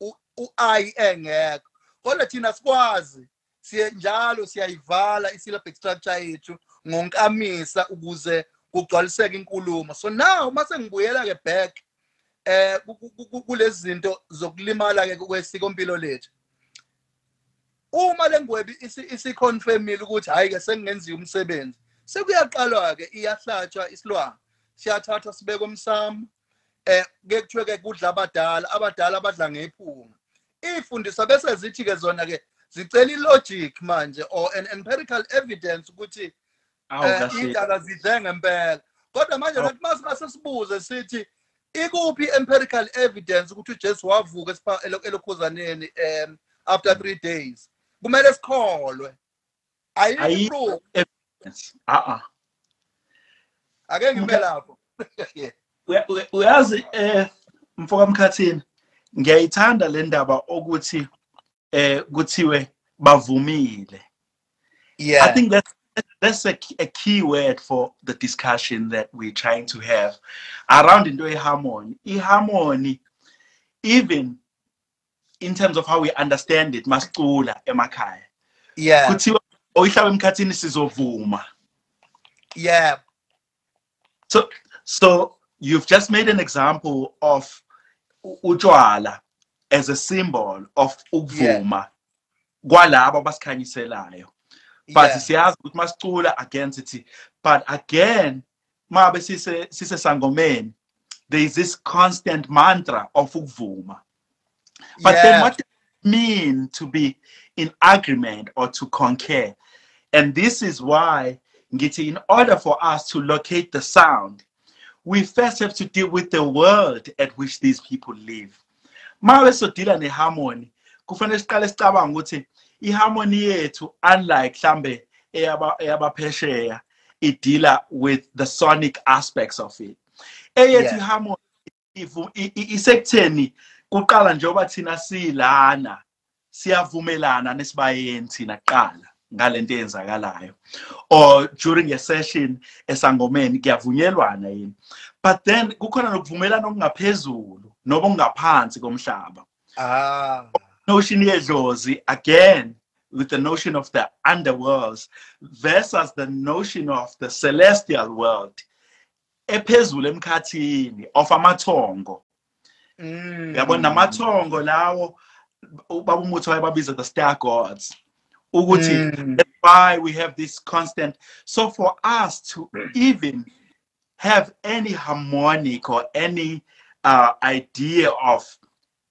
u- u-i engekho kodwa thina sikwazi siye njalo siyayivala i-syllabic structure yethu ngonkamisa ukuze kugcwaliseke inkulumo so now mase ngibuyela ke back eh ku- ku- ku- kulezi zinto zokulimala ke kwesikompilo lethu uma lengwebi isiconfirmile ukuthi hayi ke sengenziwa umsebenzi. Sekuyaqalwa ke iyahlatshwa isilwane. Siyathathwa sibekwe emsamo eh ke kuthiwe ke kudla abadala abadala abadla ngephunga. Ifundisa bese zithi ke zona ke zicela ilogic manje or an empirical evidence ukuthi eh, indaba zidle ngempela kodwa manje nathi masingase sibuze sithi ikuphi empirical evidence ukuthi uJesu wavuka elokhuzaneni um after 3 days? Kumele sikholwe ayikho Ayi- proof ah. ake Okay. lapho Uya- uya- Uyazi eh mfoka mkhathini ngiyayithanda le ndaba ukuthi eh kuthiwe bavumile. I think that's that's a, key- a key word for the discussion that we're trying to have around into harmony. harmony, even in terms of how we understand it, masicula emakhaya. yeah Kuthiwa oyihlaba emkhathini sizovuma. yeah So so you've just made an example of utshwala as a symbol of ukuvuma kwalabo abasikhanyiselayo. but siyazi ukuthi masicula against it but again mabe sise sise sangomeni there is this constant mantra of ukuvuma but then what does it mean to be in agreement or to concur? And this is why ngithi in order for us to locate the sound we first have to deal with the world at which these people live. Mabe sodila neharmony kufanele siqale sicabanga ukuthi iharmony yethu unlike mhlambe eyaba eyabaphesheya idila with the sonic aspects of it. Eyethu Yeah. iharmony ivu- i- i- isekutheni kuqala njengoba thina silana siyavumelana nesibayeni thina kuqala ngalento eyenzakalayo. Or during a session esangomeni kuyavunyelwana yini. But then kukhona nokuvumelana okungaphezulu noba okungaphansi komhlaba. Ah. Notion yedlozi again with the notion of the underworlds versus the notion of the celestial world ephezulu emkhathini of amathongo. Yabona namathongo lawo ubaba umuthi wayebabiza the star gods ukuthi Mm. that's why we have this constant so for us to even have any harmonic or any uh, idea of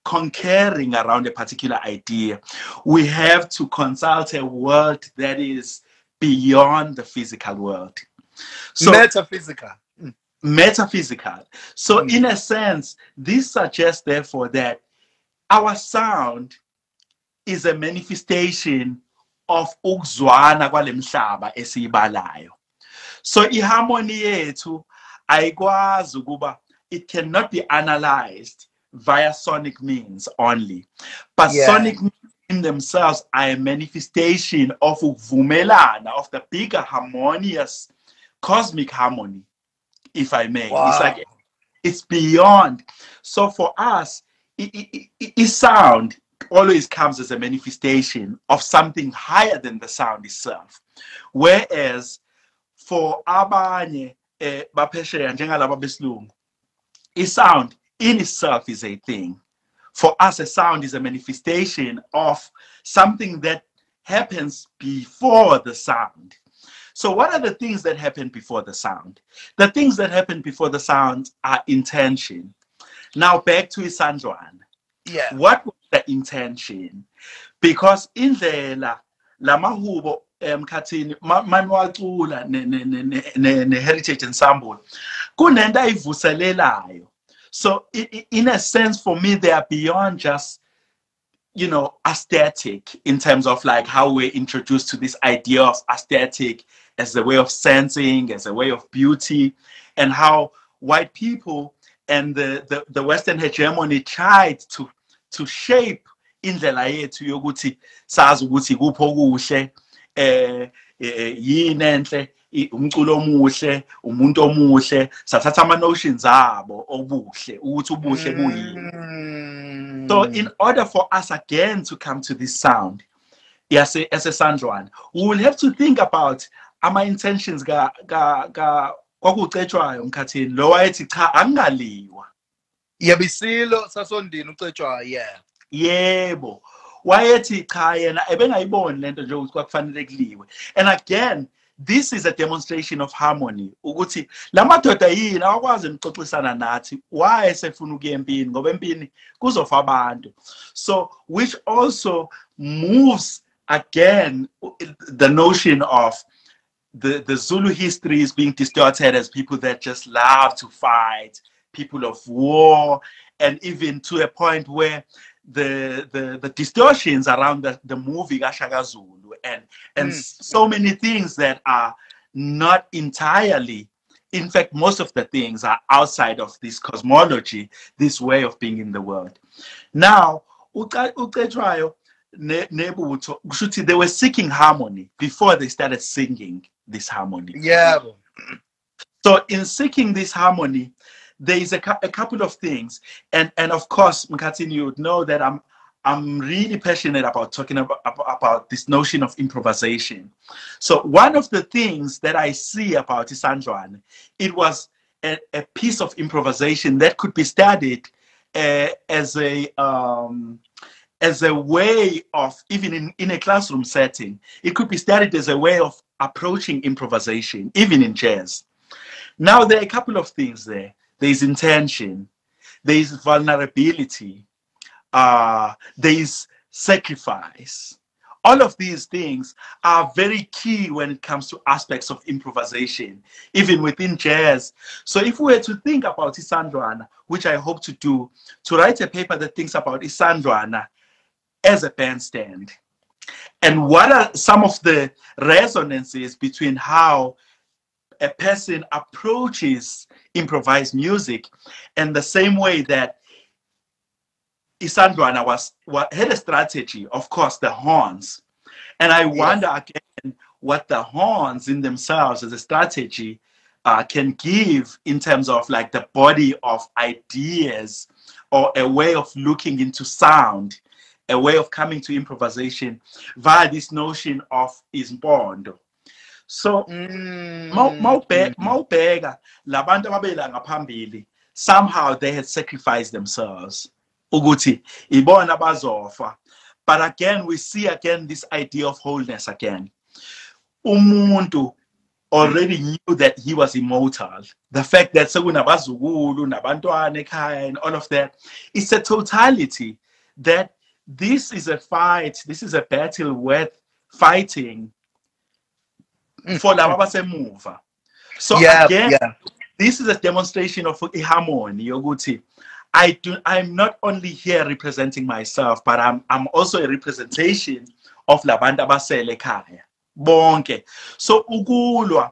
concurring around a particular idea we have to consult a world that is beyond the physical world so metaphysical Mm. Metaphysical. So, Mm. in a sense, this suggests, therefore, that our sound is a manifestation of ukuzwana kwalemhlaba esiyibalayo. So, iharmony yethu ayikwazi ukuba it cannot be analyzed via sonic means only. But Yeah. sonic means in themselves are a manifestation of ukuvumelana of the bigger harmonious cosmic harmony if I may. It's like it's beyond. So for us, i- i- i- i- sound always comes as a manifestation of something higher than the sound itself. Whereas for abanye eh, baphesheya njengalaba besilungu, sound in itself is a thing. For us, a sound is a manifestation of something that happens before the sound. So, what are the things that happen before the sound? The things that happen before the sound are intention. Now, back to Isandwan. yeah What was the intention? Because indlela lamahubo emkhathini maniwacula ne-heritage ensemble kunento ayivuselelayo so in a sense for me they are beyond just you know aesthetic in terms of like how we're introduced to this idea of aesthetic as a way of sensing as a way of beauty and how white people and the, the, the western hegemony tried to to shape indlela yethu yokuthi sazi ukuthi kupho okuhle eh eh, yini enhle umculo omuhle umuntu omuhle sathatha ama notions abo obuhle ukuthi ubuhle buyini Mm. so in order for us again to come to this sound yes as a sandrwan we will have to think about ama intentions ka ka ka kwakucetshwayo mkhathini. Lo wayethi cha angaliwa. Yebisilo sasondini ucetshwayo yeah. Yebo. Wayethi cha yena ebengayiboni lento nje ukuthi kwakufanele kuliwe. And again this is a demonstration of harmony ukuthi lamadoda yini awakwazi emxoxisana nathi why esefuna ukuya empini? Ngoba empini kuzofa abantu. So which also moves again the notion of the, the Zulu history is being distorted as people that just love to fight, people of war, and even to a point where the the, the distortions around the, the movie Gashaka Zulu and and Mm. so many things that are not entirely in fact most of the things are outside of this cosmology this way of being in the world now uca- ucetshwayo ne- nebutho kusho ukuthi they were seeking harmony before they started singing this harmony Yeah. so in seeking this harmony, there is a, a couple of things, and and of course, Mkatini, you would know that I'm I'm really passionate about talking about, about this notion of improvisation. So one of the things that I see about Isandran, it was a, a piece of improvisation that could be studied uh, as a um, as a way of even in, in a classroom setting it could be studied as a way of approaching improvisation even in jazz now there are a couple of things there. There's intention. There's vulnerability. Uh, there's sacrifice. All of these things are very key when it comes to aspects of improvisation even within jazz so if we were to think about isandwana which i hope to do to write a paper that thinks about isandwana as a bandstand. And what are some of the resonances between how a person approaches improvised music and the same way that Isandwana was, wa had a strategy, of course, the horns. And I wonder again what the horns in themselves as a strategy uh, can give in terms of like the body of ideas or a way of looking into sound, a way of coming to improvisation via this notion of isbondo. so Mm. mawubheka labantu ababela ngaphambili somehow they had sacrificed themselves ukuthi ibona bazofa but again we see again this idea of wholeness again umuntu already knew that he was immortal the fact that sekunabazukulu nabantwana ekhaya and all of that it's a totality that this is a fight this is a battle worth fighting mm. for laba abasemuva so yeah, again yeah. this is a demonstration of harmony yokuthi i do i'm not only here representing myself but i'm i'm also a representation of labantu abasele ekhaya bonke. So ukulwa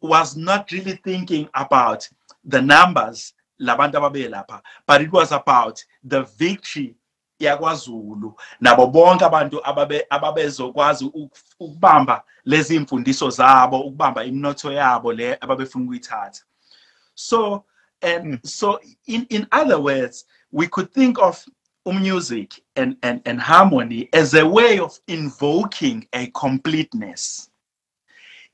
was not really thinking about the numbers labantu ababe lapha but it was about the victory yakwaZulu nabo bonke abantu ababe ababezokwazi ukubamba lezi imfundiso zabo ukubamba iminotho yabo le ababefuna ukuyithatha so and Mm. so in in other words we could think of music and, and and harmony as a way of invoking a completeness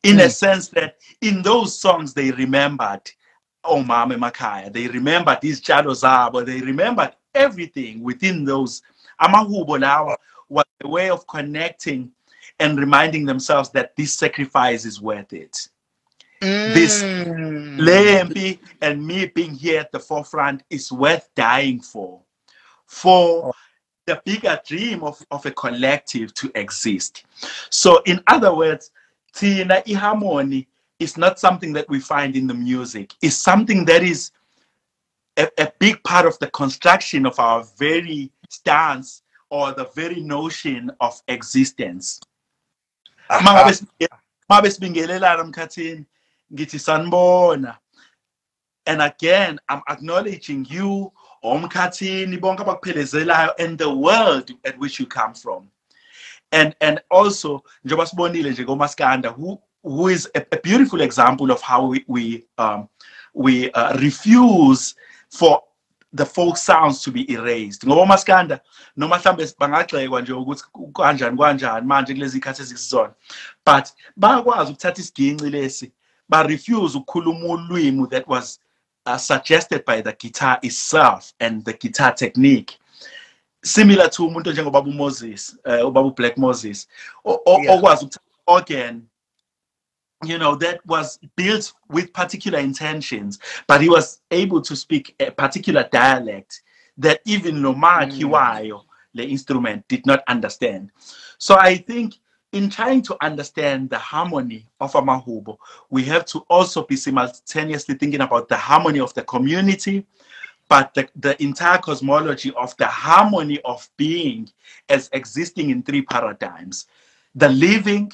in a Mm. sense that in those songs they remembered omama emakhaya they remembered izitshalo zabo they remembered everything within those amahubo lawa was a way of connecting and reminding themselves that this sacrifice is worth it This- Mm. Lempi and me being here at the forefront is worth dying for, for the bigger dream of, of a collective to exist. So, in other words, Tina harmony is not something that we find in the music, it's something that is a, a big part of the construction of our very stance or the very notion of existence. Aha. Mangabe sibinge- mangabe sibingelelana mkhathini ngithi sanibona and again i'm acknowledging you omkhathini bonke abakuphelezelayo and the world at which you come from and and also njengoba sibonile nje komaskanda who who is a, a beautiful example of how we we um we uh, refuse for the folk sounds to be erased. Ngoba umaskanda noma mhlambe bangagxekwa nje ukuthi kanjani kanjani manje kulezi khathi ezisizona. But bayakwazi ukuthatha isiginci lesi ba refuse ukukhuluma ulwimi that was uh, suggested by the guitar itself and the guitar technique. Similar to umuntu njengobaba uMoses uh, ubaba uBlack Moses o- o- Yeah. okwazi ukuthatha organ you know that was built with particular intentions but he was able to speak a particular dialect that even Lomaki Mm. wayo the instrument did not understand so i think in trying to understand the harmony of amahubo we have to also be simultaneously thinking about the harmony of the community but the, the entire cosmology of the harmony of being as existing in three paradigms the living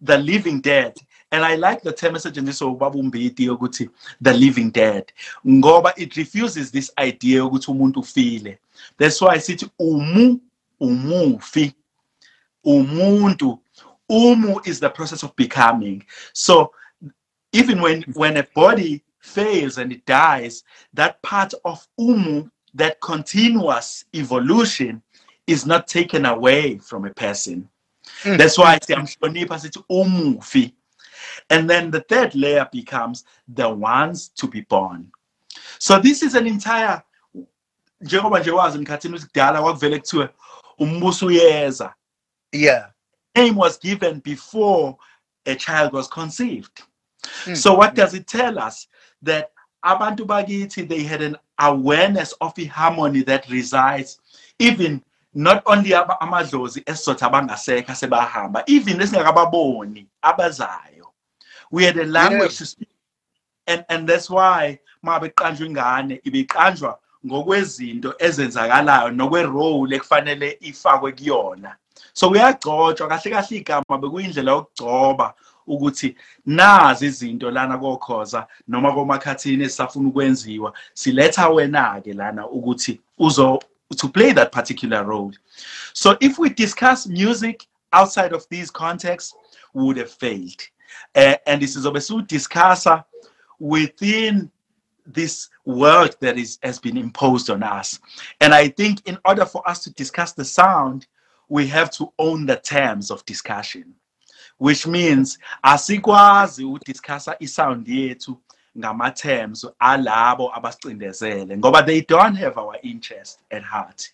the living dead and i like the term esetshenziswa ubaba umbiti yokuthi the living dead ngoba it refuses this idea yokuthi umuntu ufile. That's why sithi umu umufi umuntu umu is the process of becoming. So even when when a body fails and it dies that part of umu that continuous evolution is not taken away from a person. Mm. that's why I say I'm siyamhlonipha sithi umufi and then the third layer becomes the ones to be born so this is an entire njengoba nje wazi emkhathini ukuthi kudala kwakuvele kuthiwe umbuso uyeza yeah name was given before a child was conceived. Mm. So what does it tell us? That abantu bakithi they had an awareness of the harmony that resides even not only amadlozi esizothi abangasekho sebahamba even esingakababoni abazayo we had a language Yeah. to speak. And and that's why uma beqanjwa ingane ibiqanjwa ngokwezinto ezenzakalayo nokwe-role ekufanele ifakwe kuyona. So kuyagcotshwa kahle kahle igama bekuyindlela yokugcoba ukuthi nazi izinto lana kokhoza noma komakhathini esisafuna ukwenziwa. Siletha wena-ke lana ukuthi uzo to play that particular role. So if we discuss music outside of these contexts we would have failed Eh, and this is obviously discussa within this world that is has been imposed on us. And i think in order for us to discuss the sound we have to own the terms of discussion which means asikwazi udiscussa isound yethu ngama terms alabo abasicindezele ngoba they don't have our interest at heart.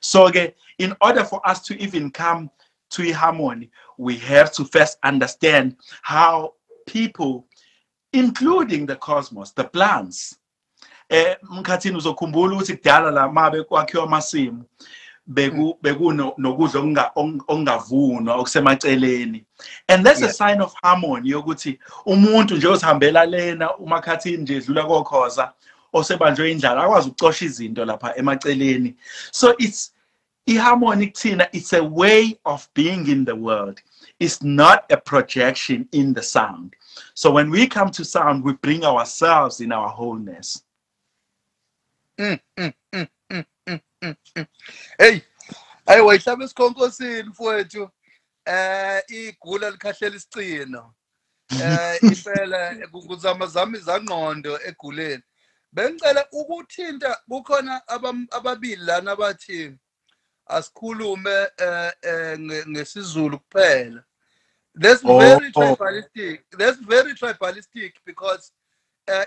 So ke in order for us to even come to harmony we have to first understand how people including the cosmos the plants eh mkhathini uzokhumbula ukuthi kudala la mabe kwakhiwa amasimu beku beku nokudla okungavunwa okusemaceleni. And that's a sign of harmony yokuthi umuntu nje ozihambela lena umakhathini nje edlula kokhoza osebanjwe indlala akwazi ukucosha izinto lapha emaceleni. So it's i-harmony kuthina it's a way of being in the world it's not a projection in the sound. So when we come to sound we bring ourselves in our wholeness. Mm, mm, mm, mm, mm, mm, mm. hey ayi wayihlaba esikhonkosini mfowethu? Eh igula likhahlela isicino eh impela kuzama zama izangqondo eguleni. Bengicela ukuthinta kukhona ababili lana bathi asikhulume eh ngesizulu kuphela that's very tribalistic that's very tribalistic because eh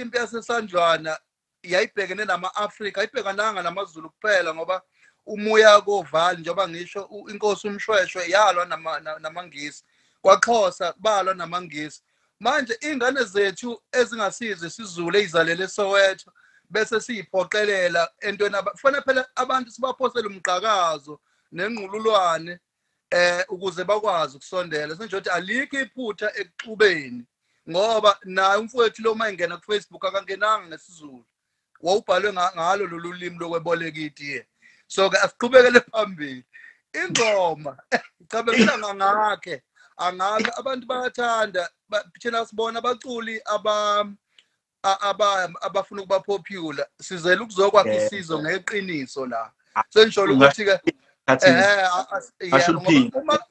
impi yasesandlwana yayibhekene nama-afrika ayibhekananga namazulu kuphela ngoba umuya kovali njengoba ngisho inkosi umshweshwe yalwa namangisi kwaxhosa balwa namangisi. Manje ingane zethu ezingasizi isizulu eyizalele soweto bese siyiphoqelela entweni kufanele phela abantu sibaphosele umqhakazo nenqululwane eh ukuze bakwazi ukusondela. Senje ukuthi alikho iphutha ekuxubeni ngoba naye umfowethu lo mayingena ku Facebook akangenanga ngesizulu wawubhalwe ngalo lolu limi lokweboleka itiye so ke asiqhubekele phambili. Ingoma cabekela ngangakhe angakhe abantu bayathanda thina sibona abaculi aba abafuna ukuba popular. Sizele ukuzokwakha isizo ngeqiniso la. Senjolo ukuthi ke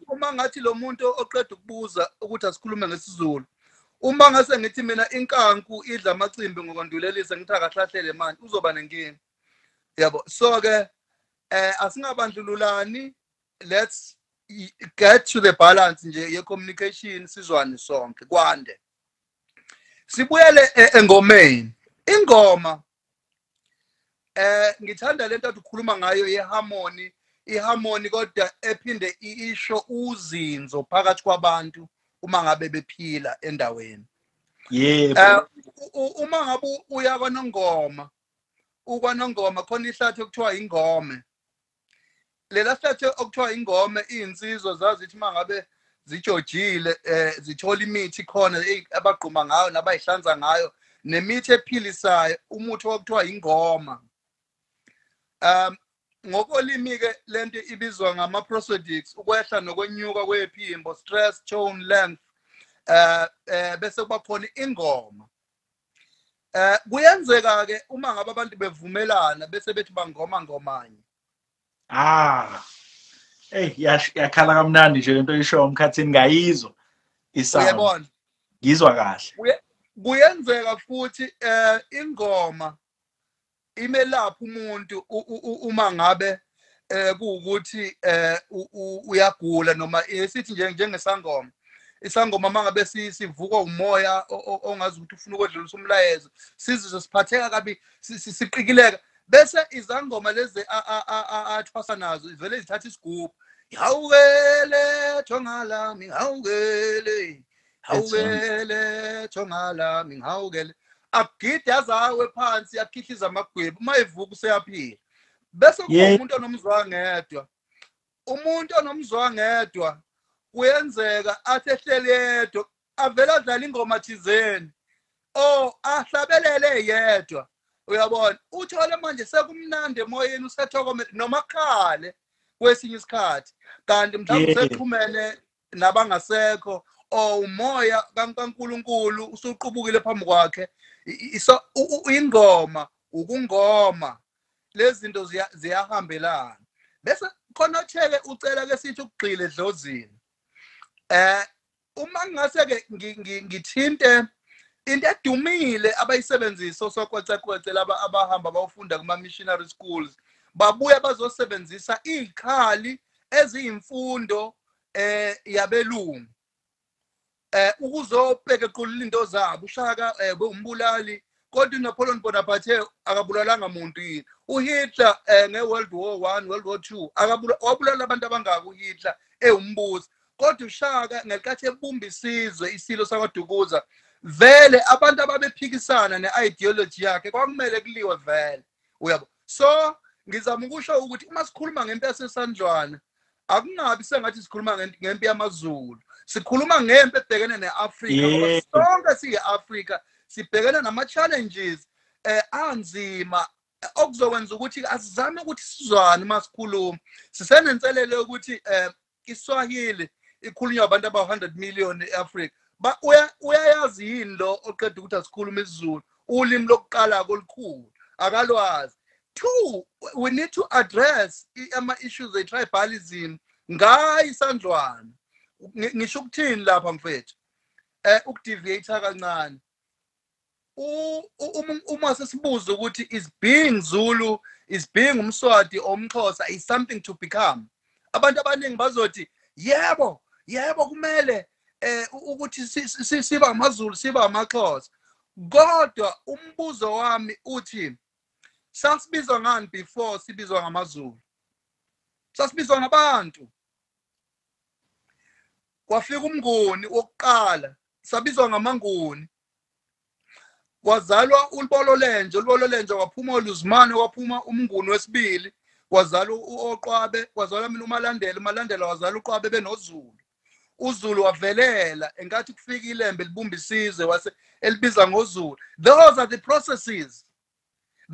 uma ngathi lo muntu oqeda ukubuza ukuthi asikhulume ngesizulu uma ngase ngithi mina inkanku idla amacimbi ngokwandulelisa ngithi akahlahlele manje uzoba nenkinga. Yabo so ke eh asingabandlululani let's get to the balance nje ye communication sizwane sonke kwande. Sibuyele engomeni. Ingoma eh ngithanda lento athi ukhuluma ngayo yeharmony iharmony kodwa ephinde isho uzinzo phakathi kwabantu uma ngabe bephila endaweni. Yebo. Uma ngabe uya kwanongoma ukwanongoma khona ihlathi okuthiwa ingome. Lela hlathi okuthiwa ingome iyinsizwa zazithi uma ngabe zijojile eh zithola imithi khona abagquma ngayo nabayihlanza ngayo nemithi ephilisayo umuthi okuthiwa ingoma. Um ngokolimi ke lento ibizwa ngama prosodics ukwehla nokwenyuka kwephimbo stress tone length eh eh bese kuba khona ingoma. Eh kuyenzeka ke uma ngabe abantu bevumelana bese bethi bangoma ngomanye. Ah hey yakhala kamnandi nje lento isho umkhathini ngayizwa uyabona? Ngizwa kahle. Kuyenzeka futhi eh ingoma imelapha umuntu uma ngabe eh kuukuthi eh uyagula noma esithi nje njengesangoma. Isangoma mangabe sivuka umoya ongazi ukuthi ufuna ukwedlulisa umlayezo sizizwe siphatheka kabi siqikileka. Bese izangoma lezi athwasa nazo ivele zithatha isigubhu. Hawukele thonga lami hawukele hawukele thonga lami hawukele agide azawe phansi akhihliza amagwebu uma evuka useyaphila. Bese kuba umuntu onomzwangedwa umuntu onomzwangedwa kuyenzeka athi ehleli yedwa avele adlala ingoma thizeni. Oh ahlabelele yedwa. Uyabona? Uthole manje sekumnandi emoyeni usethokomele noma khale kwesinye isikhathi. Kanti mhlawumbe usexhumene nabangasekho or umoya kaNkuluNkulu usuqubukile phambi kwakhe. So ingoma ukungoma lezi zinto ziyahambelana. Bese khona otheke ucela ke sithi ukugxila edlozini. Eh uma ngase ke ngithinte into edumile abayisebenzisa osokwecekwece laba abahamba bawufunda kuma missionary schools babuya bazosebenzisa izikhali eziyimfundo eh yabelungu. Eh ukuzobheka equlula into zabo ushaka eh bewumbulali kodwa uNapoleon Bonaparte akabulalanga umuntu yini? uHitler eh ngeWorld War 1 World War 2 akabulala wabulala abantu abangaka uHitler ewumbusi kodwa ushaka ngelikathi ebumba isizwe isilo sakwaDukuza vele abantu ababephikisana ne-ideology yakhe kwakumele kuliwe vele. Uyabo so ngizama ukusho ukuthi uma sikhuluma ngempi yasesandlwana akungabi sengathi sikhuluma ngempi yamazulu. Sikhuluma ngempi ebhekene ne-afrika ngoba Yeah. sonke siyi-afrika sibhekene nama-challenges eh anzima eh, okuzokwenza ukuthi asizame ukuthi sizwane uma sikhuluma. Sisenenselelo yokuthi eh iswahili ikhulunywa abantu aba-100 million e-afrika. Ba- uya- uyayazi yini lo oqeda ukuthi asikhulume isizulu? Ulimi lokuqala kolukhulu akalwazi. Two we need to address ama-issues e-tribalism ngayo isandlwana Ngi- ngisho ukuthini lapha mfethu? Eh ukudeviate kancane. Uma- sesibuza ukuthi is being zulu is being umswati or umxhosa is something to become? Abantu abaningi bazothi yebo yebo kumele eh ukuthi si- si- si- siba amazulu siba amaxhosa. Kodwa umbuzo wami uthi sasibizwa ngani before sibizwa ngamazulu? Sasibizwa ngabantu. Kwafika umnguni wokuqala sabizwa ngamanguni. Kwazalwa ulibolo lenje ulibolo lenje kwaphuma uluzimane kwaphuma umnguni wesibili kwazalwa uOqwabe kwazalwa mina umalandela umalandela wazalwa uqwabe benozulu. Uzulu wavelela enkathi kufika ilembe libumba isizwe wase elibiza ngozulu. Those are the processes.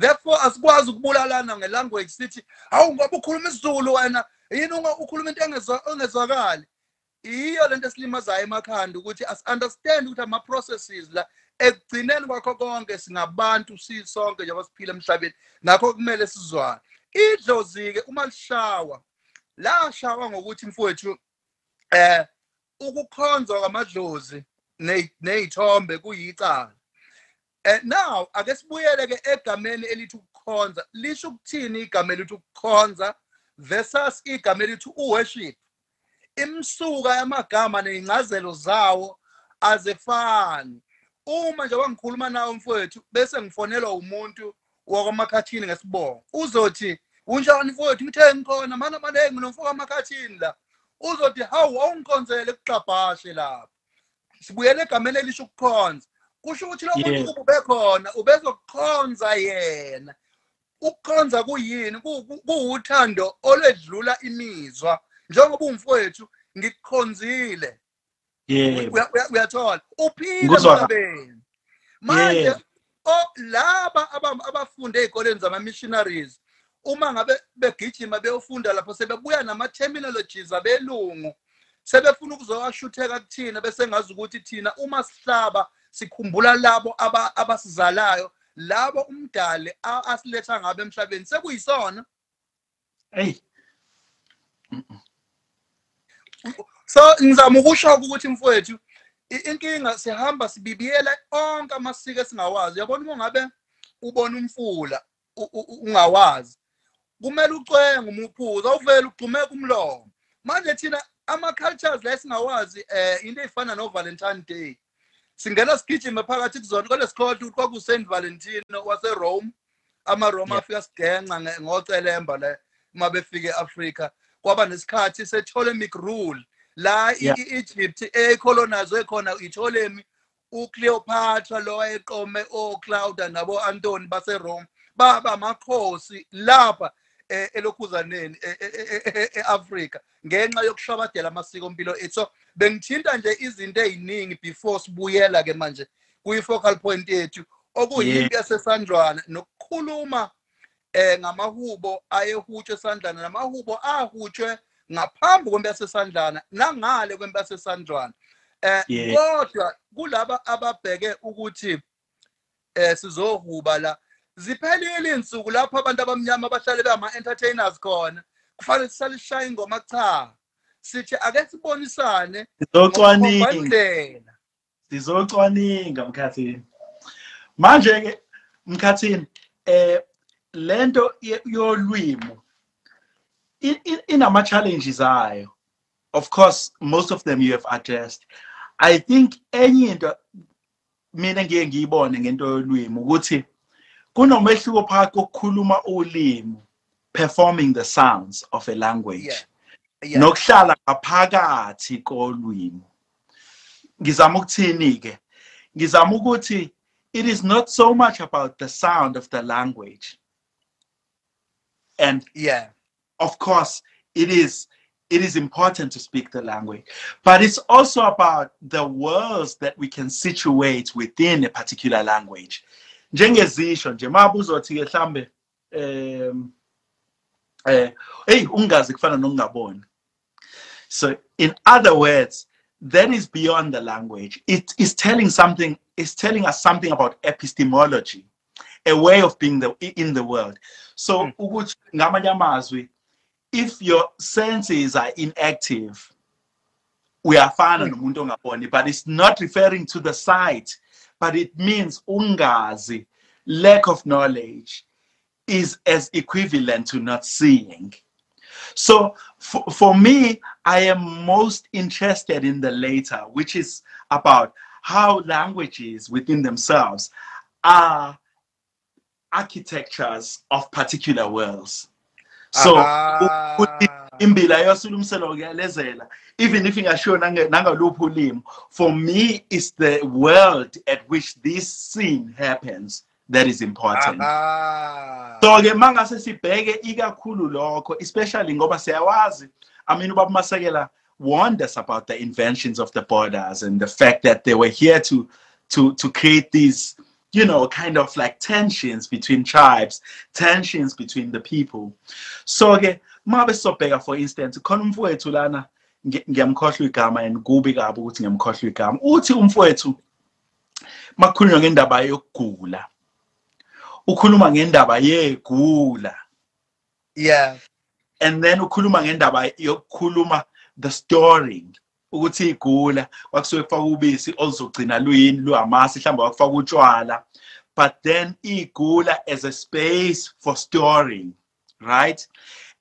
Therefore asikwazi ukubulalana ngelanguage sithi hawu ngoba ukhuluma isizulu wena yini ukhuluma into engezwa- engezwakali iyo lento esilimazayo emakhanda ukuthi as-understand ukuthi ama-processes la ekugcineni kwakho konke singabantu sisonke njengoba siphila emhlabeni ngakho kumele sizwane. Idlozi-ke uma lishawa lashawa ngokuthi mfowethu eh ukukhonzwa kwamadlozi ne- ney'thombe kuyicala. Eh now ake sibuyele ke egameni elithi ukukhonza lisho ukuthini igama elithi ukukhonza versus igama elithi uworship? Imsuka yamagama nezincazelo zawo azefani uma nje wangikhuluma nawe mfowethu bese ngifonelwa umuntu wakwamakhathini ngesibongo. Uzothi unjani mfowethu? Ngithe ngikhona mana maningi nomfoka amakhathini la. Uzothi hawu awungikhonzele ekuxabhashe lapha. Sibuyele egameni elisho ukukhonza. Kusho ukuthi lo muntu Yeah. kube bekhona ubezokukhonza yena. Ukukhonza kuyini? Ku- ku- kuwuthando olwedlula imizwa. Njengoba umfowethu ngikukhonzile. Uyathola. Uphile emhlabeni manje laba aba- abafunde ey'koleni zama-missionaries uma ngabe begijima beyofunda lapho sebebuya nama-terminologies abelungu sebefuna ukuzowashutheka kuthina bese ngazi ukuthi thina uma sihlaba sikhumbula labo aba- abasizalayo labo umdali asiletha ngabo emhlabeni sekuyisona. Hey. So ngizama ukusho ukuthi mfowethu inkinga sihamba sibibiyela onke amasiko esingawazi. Uyabona uma ngabe ubona umfula ungawazi? Kumele ucwenge umuphuza awuvele ugxumeke umlomo manje thina ama-cultures la esingawazi um into ey'fana no-valentine day singena sigijime phakathi kuzona kodwa sikhohlwa ukuthi kwakusaint valentino waserome amaroma afika sigenca nge- ngocelemba le uma befika e-afrika. Kwaba nesikhathi se-ptolemic rule. La i-egypt ecolonizwe khona i-ptolemy ucleopatra lo wayeqome oclauda nabo-antoni baserome baba amakhosi lapha. Elokhuzaneni e- e- e- e- e-afrika ngenxa yokushabadela amasiko mpilo ethu so bengithinta nje izinto ey'ningi before sibuyela-ke manje kuyi-focal point yethu. Okuyimpi yasesandlwana nokukhuluma eh ngamahubo ayehutshwe esandlana namahubo ahutshwe ngaphambi kwempi yasesandlana nangale kwempi yasesandlwana eh kodwa kulaba ababheke ukuthi eh sizohuba la. Ziphelile insuku lapho abantu abamnyama abahlale bama entertainers khona. Kufanele sisale sishaya ingoma cha. Sithi ake sibonisane sizocwaninga. sizocwaninga mkhathini. Manje ke mkhathini eh lento ye- yolwimo i- i- inama challenges ayo. Of course most of them you have addressed. I think enye into mina ngiye ngiyibone ngento yolwimi ukuthi kunomehluko phakathi kokukhuluma ulimi performing the sounds of a language nokuhlala ngaphakathi kolwimi. Ngizama ukuthini ke ngizama ukuthi it is not so much about the sound of the language. And Yeah. of course it is it is important to speak the language but it's also about the words that we can situate within a particular language njengezisho nje mabe uzothi ke mhlambe um eh hey ungazi kufana nokungaboni so in other words that is beyond the language it is telling something it's telling us something about epistemology a way of being the in the world so Mm. ukuthi ngamanye amazwi if your senses are inactive uyafana Mm. nomuntu ongaboni but it's not referring to the sight but it means ungazi lack of knowledge is as equivalent to not seeing so for, for me i am most interested in the later which is about how languages within themselves are architectures of particular worlds so Aha. Imbila yosulumselo kuyalezela even if ingashiwo nangaluphi ulimi. For me is the world at which this scene happens that is important. So-ke mangase sibheke ikakhulu lokho especially ngoba siyawazi i mean ubaba masekela warned us about the inventions of the borders and the fact that they were here to to to create these you know kind of like tensions between tribes tensions between the people. So-ke mabe sobheka for instance khona umfowethu lana ngi- ngiyamkhohlwa igama and kubi kabi ukuthi ngiyamkhohlwa igama. Uthi umfowethu makukhulunywa ngendaba yokugula. Ukhuluma ngendaba yegula. Yeah. and then ukhuluma ngendaba yokukhuluma the storing ukuthi igula kwakusuke kufaka ubisi oluzogcina luyini luhamasi mhlawumbe wakufaka utshwala. But then igula as a space for storing right?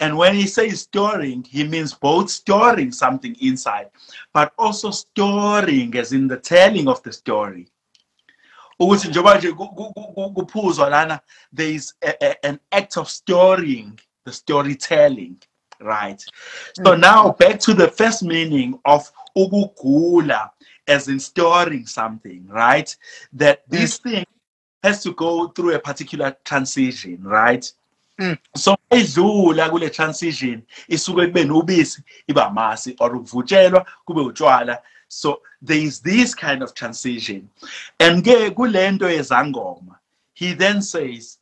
And when he says storing he means both storing something inside but also storing as in the telling of the story. Ukuthi njengoba nje ku- ku- ku- ku- kuphuzwa lana there is a, a, an act of storing the storytelling right? So now back to the first meaning of ukugula as in storing something right? That this thing has to go through a particular transition right? Mm. So edlula kule transition isuke kube nobisi iba amasi or ukuvutshelwa kube utshwala. So there is this kind of transition. And ke kulento yezangoma he then says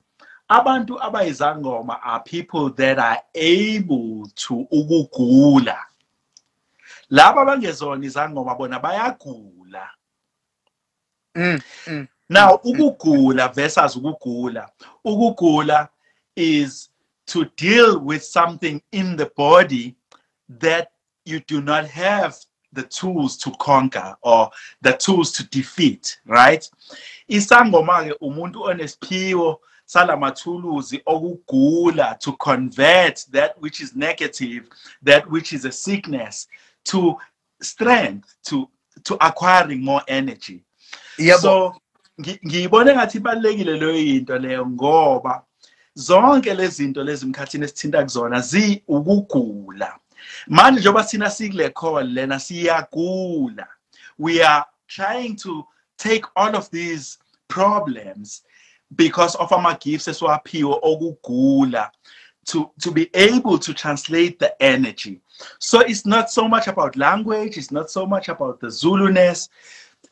abantu abayizangoma are people that are able to ukugula. Laba abangezona izangoma bona bayagula. Mm. Mm. now ukugula versus ukugula. Ukugula is to deal with something in the body that you do not have the tools to conquer or the tools to defeat right isangoma ke umuntu onesiphiwo salamathuluzi okugula to convert that which is negative that which is a sickness to strength to to acquiring more energy Yebo. so ngi- ngiyibone ngathi ibalekile leyo yinto leyo ngoba zonke lezi zinto lezi mkhathini esithinta kuzona zi manje njengoba thina sikule call lena siyagula. We are trying to take all of these problems because of ama gifts esiwaphiwe okugula to to be able to translate the energy. So it's not so much about language it's not so much about the zulu-ness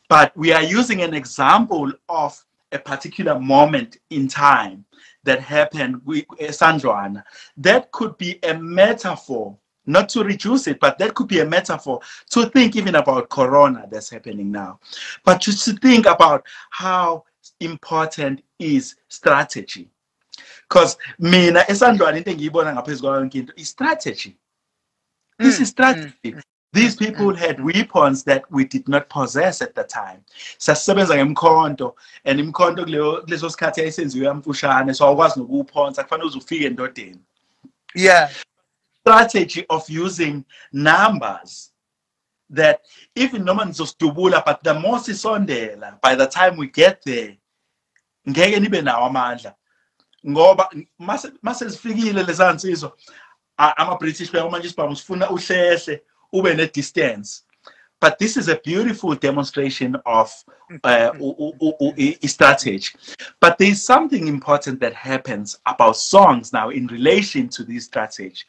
but we are using an example of a particular moment in time that happened with eh, Sandroana. That could be a metaphor, not to reduce it, but that could be a metaphor to think even about Corona that's happening now, but just to think about how important is strategy. Because mina esandlwana into engiyibona ngaphezu kwayo yonke into is strategy. This Mm, is strategy. Mm, mm. These people had weapons that we did not possess at the time. Sasisebenza ngemkhonto and imkhonto kuleyo kuleso sikhathi yayisenziwe yamfushane so awukwazi nokuwuphonsa kufanele uze ufike endodeni. Yeah. Strategy of using numbers that even noma nizosdubula but the more sisondela by the time we get there ngeke nibe nawo amandla ngoba mase sifikile lesansizwa ama British bayo manje sifuna uhlehle ube ne distance but this is a beautiful demonstration of uh, strategy. But there's something important that happens about songs now in relation to this strategy.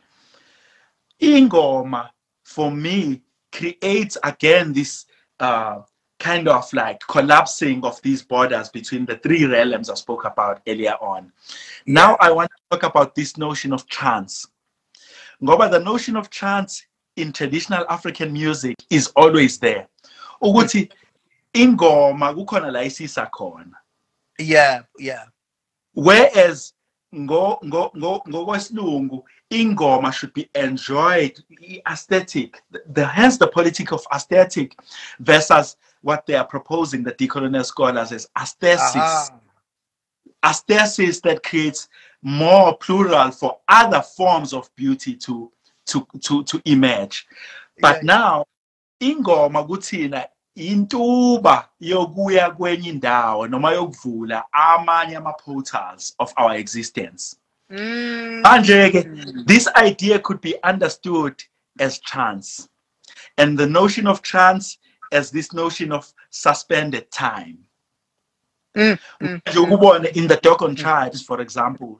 Ingoma, for me, creates again this uh, kind of like collapsing of these borders between the three realms I spoke about earlier on. Now I want to talk about this notion of chance. Ngoba the notion of chance in traditional African music is always there. Ukuthi ingoma kukhona la isisa khona. Yeah, yeah. Whereas ngo ngo ngo ngokwesilungu ingoma should be enjoyed aesthetic the hence the politic of aesthetic versus what they are proposing the decolonial scholars as aesthesis uh-huh. aesthesis that creates more plural for other forms of beauty to to to to emerge. But now ingoma kuthina intuba yokuya kwenye indawo noma yokuvula amanye ama portals of our existence. Manje ke this idea could be understood as chance and the notion of chance as this notion of suspended time. Mm, mm, in the Dogon tribes for example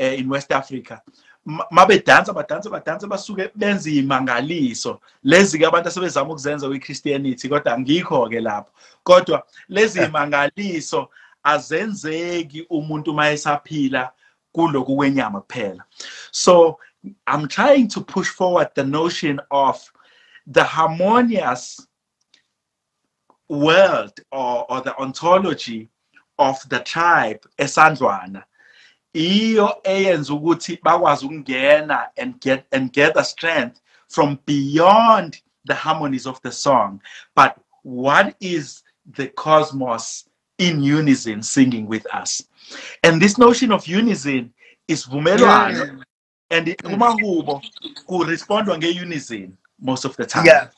uh, in West Africa mabedansa badansa badansa basuke benza imangaliso lezi ke abantu asebezama ukuzenza kwi-christianity kodwa angikho ke lapho. Kodwa lezi imangaliso azenzeki umuntu uma esaphila kuloku kwenyama kuphela. So i'm trying to push forward the notion of the harmonious world or, or the ontology of the tribe esandlwana. Iyo eyenza ukuthi bakwazi ukungena and get and gather strength from beyond the harmonies of the song but what is the cosmos in unison singing with us and this notion of unison is vumelwano yeah. and umahubo kurespondwa nge-unison most of the time yeah.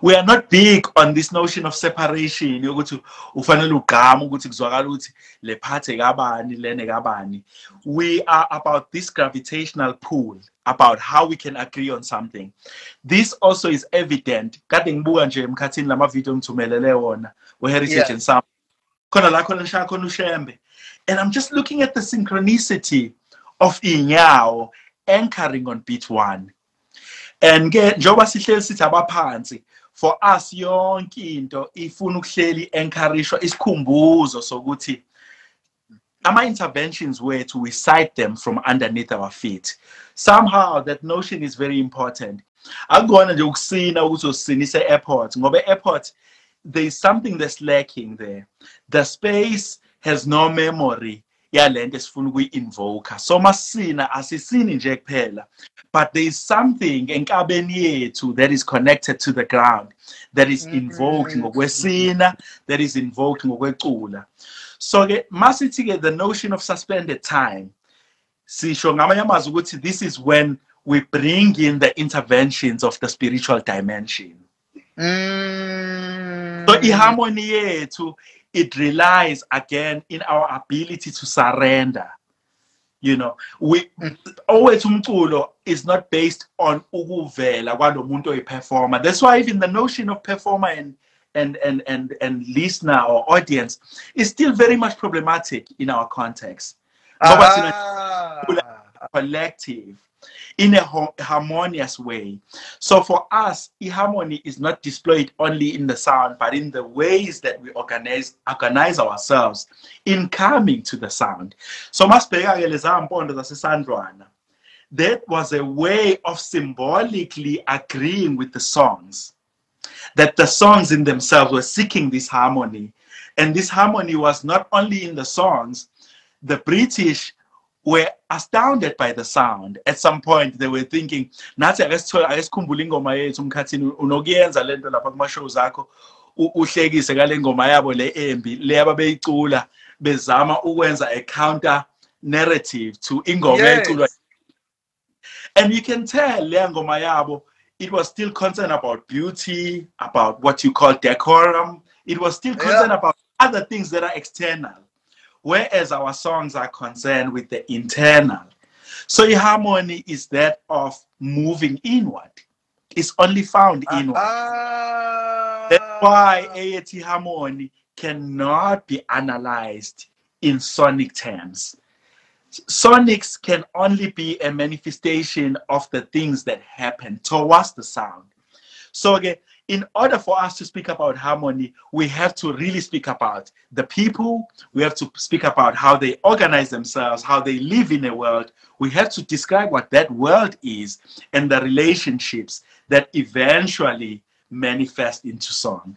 We are not big on this notion of separation. Yokuthi ufanele ugqama ukuthi kuzwakala ukuthi le phathe kabani lene kabani we are about this gravitational pull about how we can agree on something. This also is evident. Kade ngibuka nje emkhathini lama video ngithumelele wona we-heritage Yeah. and sound. Khona la khona ngishaya khona ushembe. And i'm just looking at the synchronicity of inyawo anchoring on beat one and ke njengoba sihleli sithi abaphansi for us yonke into ifuna ukuhleli encourageshwa isikhumbuzo sokuthi ama interventions wethu we cite them from underneath our feet. Somehow that notion is very important. Akubona nje ukusina ukuthi usinise airport ngoba airport there is something that's lacking there. The space has no memory yalento esifuna ukuyi-invoker so masina asisini nje kuphela but there is something enkabeni yethu that is connected to the ground that is invoked ngokwesina that is invoked ngokwecula. So-ke masithi-ke the notion of suspended time sisho ngamanye amazwi ukuthi this is when we bring in the interventions of the spiritual dimension. Mm. so i-harmony yethu it relies again in our ability to surrender. You know we owethu umculo is not based on ukuvela kwalo muntu oyiperformer. That's why even the notion of performer and and and and and listener or audience is still very much problematic in our context. Ah. collective in a harmonious way. So for us, harmony is not displayed only in the sound, but in the ways that we organize organize ourselves in coming to the sound. So that was a way of symbolically agreeing with the songs. That the songs in themselves were seeking this harmony. And this harmony was not only in the songs, the British were astounded by the sound. At some point, they were thinking, nathi ake sithole ake sikhumbule ingoma yethu umkhathini unokuyenza lento lapha kuma shows akho uhlekise ngale ngoma yabo le embi le ababeyicula bezama ukwenza a counter narrative to ingoma Yes. eculwa and you can tell leya ngoma yabo it was still concerned about beauty, about what you call decorum. It was still concerned Yeah. about other things that are external, whereas our songs are concerned with the internal. So harmony is that of moving inward. It's only found inward. Ah. That's why AAT harmony cannot be analyzed in sonic terms. Sonics can only be a manifestation of the things that happen towards the sound. So again, in order for us to speak about harmony, we have to really speak about the people. We have to speak about how they organize themselves, how they live in a world. We have to describe what that world is and the relationships that eventually manifest into song.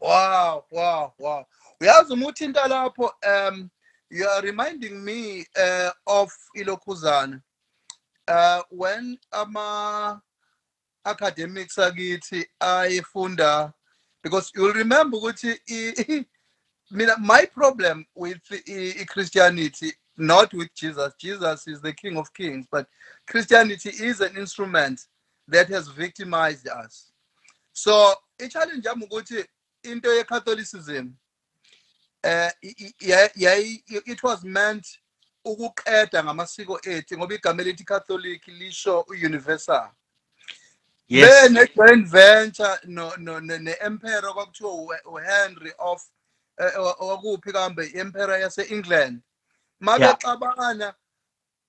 Wow, wow, wow. Um you are reminding me uh, of ilokhuzana. Uh when ama academics akithi ayefunda because you'll remember ukuthi mina my problem with i- i- Christianity not with Jesus. Jesus is the King of Kings, but Christianity is an instrument that has victimized us. So i-challenge yami ukuthi into ye-Catholicism eh, yayi- it was meant ukuqeda ngamasiko ethu ngoba igama elithi Catholic lisho universal. Yes. ne-joint venture no no ne- ne-emperor kwakuthiwa u- uHenry of eh, wa- wakuphi kambe i-emperor yase-England. Mabexabana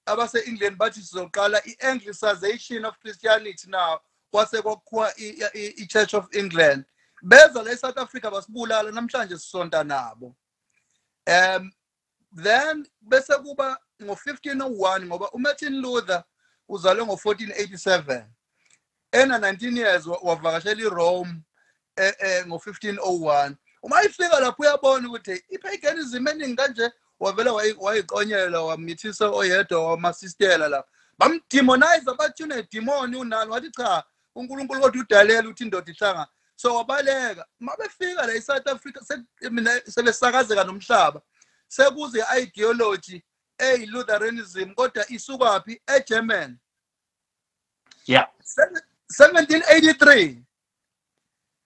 abase-England bathi sizoqala i-Anglicization of Christianity now kwase kwakhiwa i-Church of England. Beza la eSouth Africa basibulala namhlanje sisonta nabo. Um then bese kuba ngo-1501 ngoba uMartin Luther uzalwe ngo-1487 ena 19 years wa- wavakashela iRome eh, eh, ngo-1501 uma ifika lapho uyabona ukuthi ipaganism eningi kanje wavela wayi- wayiqonyela wamithisa oyedwa wamasistela la. Bamdemonize bathi unedimoni unani wathi cha unkulunkulu kodwa udalela ukuthi indoda ihlanga. So wabaleka. Uma befika la eSouth Africa sebesakazeka nomhlaba sekuze i-ideology eyi-lutheranism kodwa isukaphi? eGerman. Yeah. 1783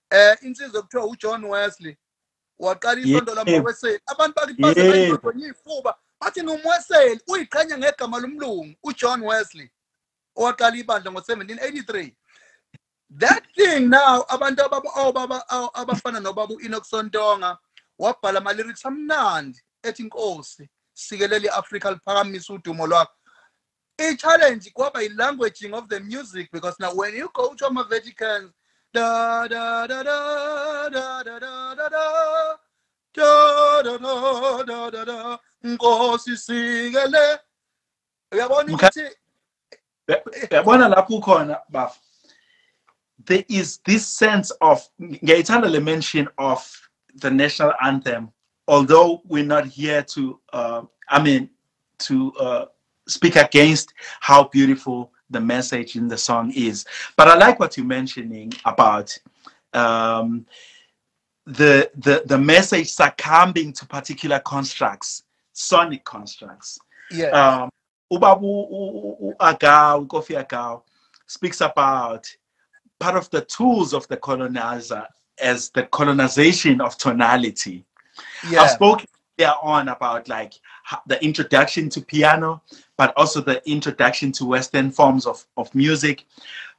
eh insizwa kuthiwa uJohn Wesley waqala isonto Yebo. lamaWeseli abantu bakithi Yebo. basebenza ifuba bathi ngumWeseli uyiqhenya ngegama lomlungu uJohn Wesley owaqala ibandla ngo1783 that thing now abantu ababa obaba abafana nobaba uEnoch Sontonga wabhala ama lyrics amnandi ethi inkosi sikelela iAfrika liphakamisa udumo lwakho i-challenge kwaba i-languaging of the music because now when you go to ama-Vaticans da da da da da da da da da. Da da da da da da. Nkosi sikele uyabona Okay. ukuthi yabona lapho ukhona baf there is this sense of ngiyayithanda le mention of the national anthem although we're not here to uh, i mean to uh, speak against how beautiful the message in the song is but i like what you're mentioning about um, the, the the message succumbing to particular constructs sonic constructs yeah um Ubabu Agao, Kofi Agao speaks about part of the tools of the colonizer as the colonization of tonality. Yeah. I've spoken there on about like the introduction to piano, but also the introduction to Western forms of, of music.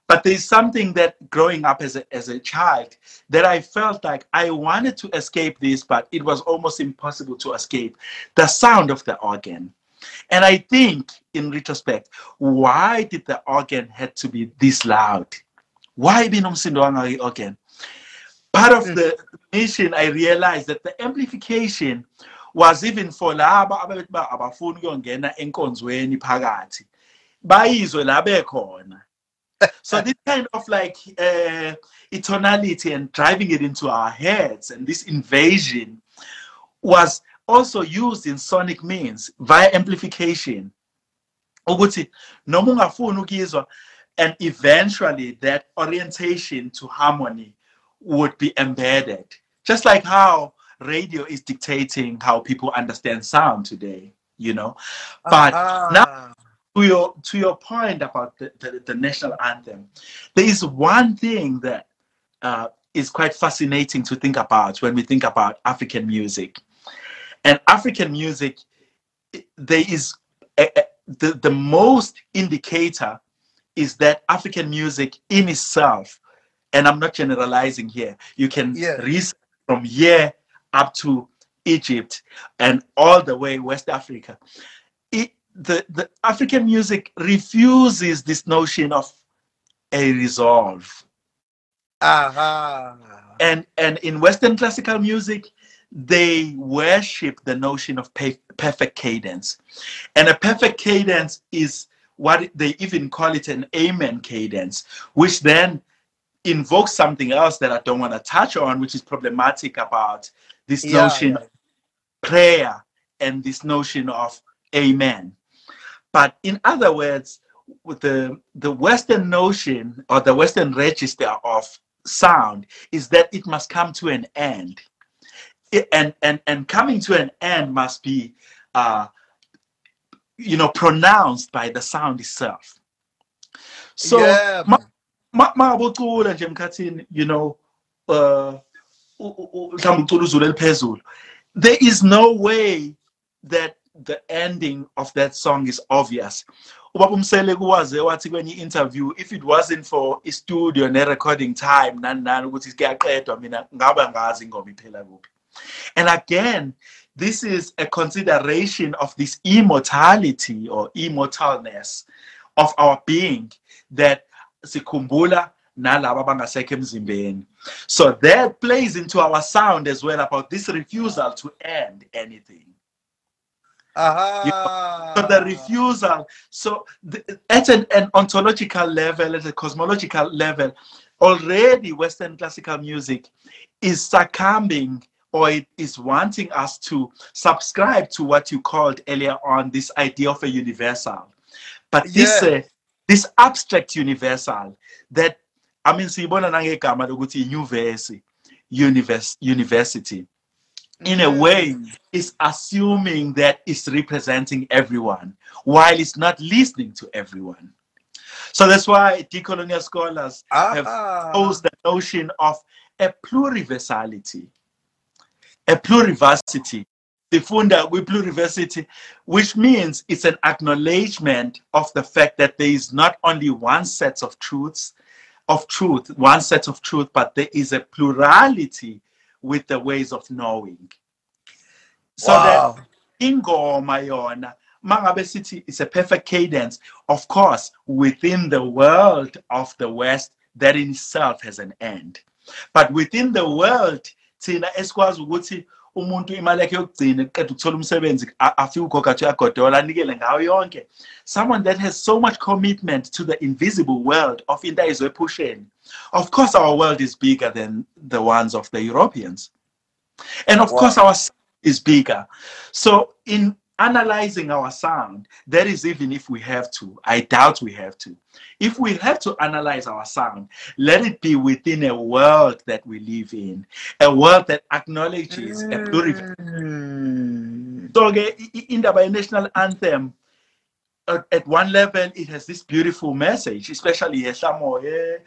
But there's something that growing up as a, as a child that I felt like I wanted to escape this, but it was almost impossible to escape the sound of the organ. And I think in retrospect, why did the organ had to be this loud? Why binomsindo wanga organ? Part of Mm. the mission, I realized that the amplification was even for laba ababethi ba abafuni ukuyongena enkonzweni phakathi bayizwe la bekhona. So this kind of like uh, tonality and driving it into our heads and this invasion was also used in sonic means via amplification. Ukuthi noma ungafuni ukuyizwa and eventually that orientation to harmony would be embedded. Just like how radio is dictating how people understand sound today you know but now Ah, to your to your point about the, the, the national anthem, there is one thing that uh, is quite fascinating to think about when we think about African music. And African music, there is a, a, the, the most indicator is that African music in itself, and I'm not generalizing here, you can Yeah. research from here up to Egypt and all the way West Africa. It, the, the African music refuses this notion of a resolve. Aha. And, and in Western classical music, they worship the notion of pe- perfect cadence. And a perfect cadence is what they even call it an amen cadence, which then invokes something else that I don't want to touch on, which is problematic about this Yeah, notion of prayer and this notion of amen. But in other words, with the, the Western notion or the Western register of sound is that it must come to an end. It- and, and, and coming to an end must be, uh, you know, pronounced by the sound itself. So, yeah, ma- ma ma ubucula nje emkhathini you know uh mhlawumbe ucula eliphezulu. There is no way that the ending of that song is obvious. Ubaba umsele kuwaze wathi kwenye interview if it wasn't for i-studio ne-recording time nani nani ukuthi kuyaqedwa mina ngaba ngazi ingoma iphela kuphi. And again this is a consideration of this immortality or immortalness of our being that sikhumbula nalabo abangasekho emzimbeni so that plays into our sound as well about this refusal to end anything aha. so the refusal so the, at an, an ontological level at a cosmological level already western classical music is succumbing or it is wanting us to subscribe to what you called earlier on this idea of a universal but this Yeah. uh, this abstract universal that i mean siyibona nangegama lokuthi inyuvesi universe university in a way is assuming that it's representing everyone while it's not listening to everyone. So that's why decolonial scholars have ah. posed the notion of a pluriversality, a plurivacity. Sifunda pluriversity, which means it's an acknowledgement of the fact that there is not only one set of truths, of truth, one set of truth, but there is a plurality with the ways of knowing. So that wow. ingoma yona mangabe sithi it's a perfect cadence of course within the world of the west that in itself has an end but within the world thina esikwazi ukuthi umuntu imali yakhe yokugcina eqeda ukuthola umsebenzi afike ugogo athi uyagodola anikele ngayo yonke. Someone that has so much commitment to the invisible world of into ayizwephusheni of course our world is bigger than the ones of the europeans. And of Wow. course our is bigger. So in analyzing our sound that is even if we have to. I doubt we have to. If we have to analyze our sound let it be within a world that we live in a world that acknowledges a Mm. so ke i- i- indaba ye-national anthem at, at one level it has this beautiful message especially Ehla Moya,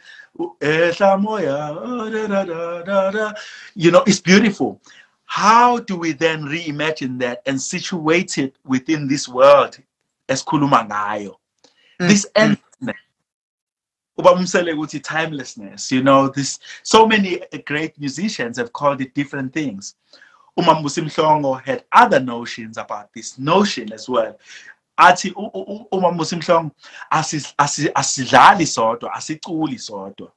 Ehla Moya, oh, you know it's beautiful how do we then reimagine that and situate it within this world esikhuluma ngayo this Mm, endlessness Msele timelessness you know this so many great musicians have called it different things umambusi mhlongo had other notions about this notion as well athi u- u- u- umambusi mhlongo asi- asi- asidlali sodwa asiculi sodwa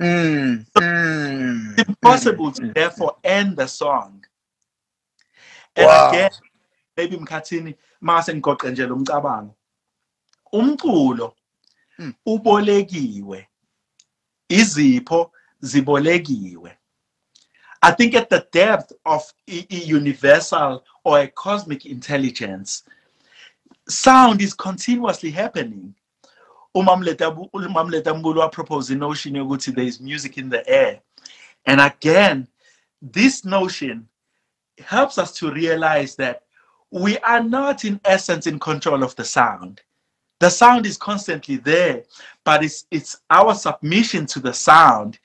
Mm. Mm. it's impossible to Mm. therefore end the song and Wow. again maybe mkhathini mase ngigoqe nje lo mcabango umculo Mm. ubolekiwe izipho zibolekiwe i think at the depth of a, universal or a cosmic intelligence sound is continuously happening umamleta umamleta mbulu propose the notion yokuthi there is music in the air and again this notion helps us to realize that we are not in essence in control of the sound. The sound is constantly there but it's it's our submission to the sound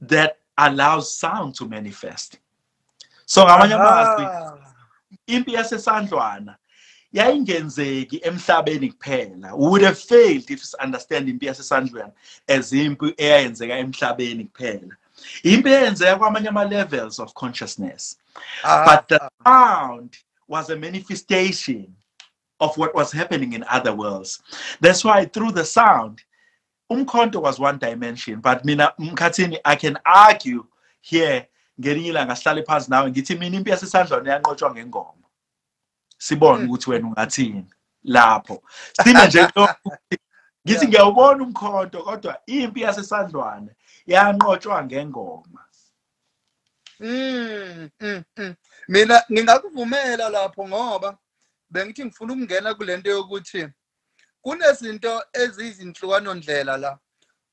that allows sound to manifest. So ngamanye amazwi impi yasesandlwana yayingenzeki emhlabeni kuphela. We would have failed if understand impi yasesandlwana as impi eyayenzeka emhlabeni kuphela impi eyenzeka kwamanye ama-levels of consciousness Aha. but the sound was a manifestation of what was happening in other worlds that's why through the sound umkhonto was one dimension but mina mkhathini i can argue here ngelinye ilanga sihlale phansi nawe ngithi mina impi yasesandlwana yanqotshwa ngengoma sibone Mm. ukuthi wena ungathini lapho sime nje ngithi ngiyawubona umkhonto kodwa impi yasesandlwana yanqotshwa ngengoma Mm, mm, mm. Mina ngingakuvumela lapho ngoba bengithi ngifuna ukungena kulento yokuthi kunezinto eziyizinhlukano ndlela la.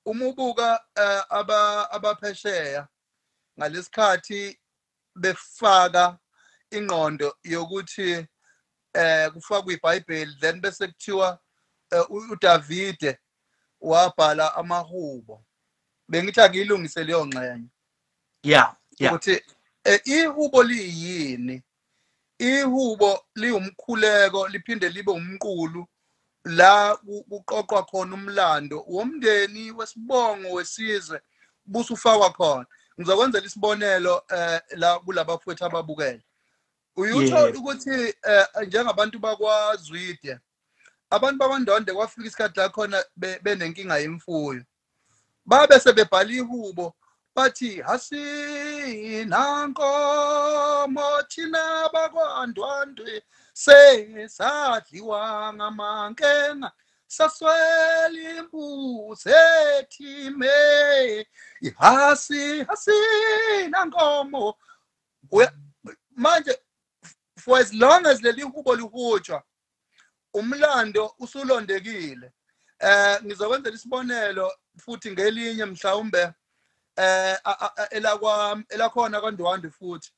Uma ubuka eh, aba abaphesheya ngalesikhathi befaka ingqondo yokuthi eh kufakwa iBhayibheli then bese kuthiwa eh, uDavide wabhala amahubo. Bengithi akuyilungise leyo ngxenye. yeah yeah ukuthi eh, ihubo liyini? Ihubo liwumkhuleko liphinde libe umqulu la ku- kuqoqwa khona umlando womndeni wesibongo wesizwe busufakwa khona. Ngizokwenzela isibonelo eh, la kulabafowethu ababukele. Uyutho Yebo. ukuthi eh, njengabantu bakwazwide abantu bakwandonde kwafika isikhathi la khona be- benenkinga yemfuyo. Babe sebebhala ihubo bathi hasina nkomo thina bakwandwandwe sesadliwa ngamankenga saswela imbuzi ethime. Ihasi hasina nkomo. Uya- manje for as long as leli hubo lihutshwa umlando usulondekile. Eh ngizokwenzela isibonelo futhi ngelinye mhlawumbe eh elakwa elakhona kaNdwandwe futhi.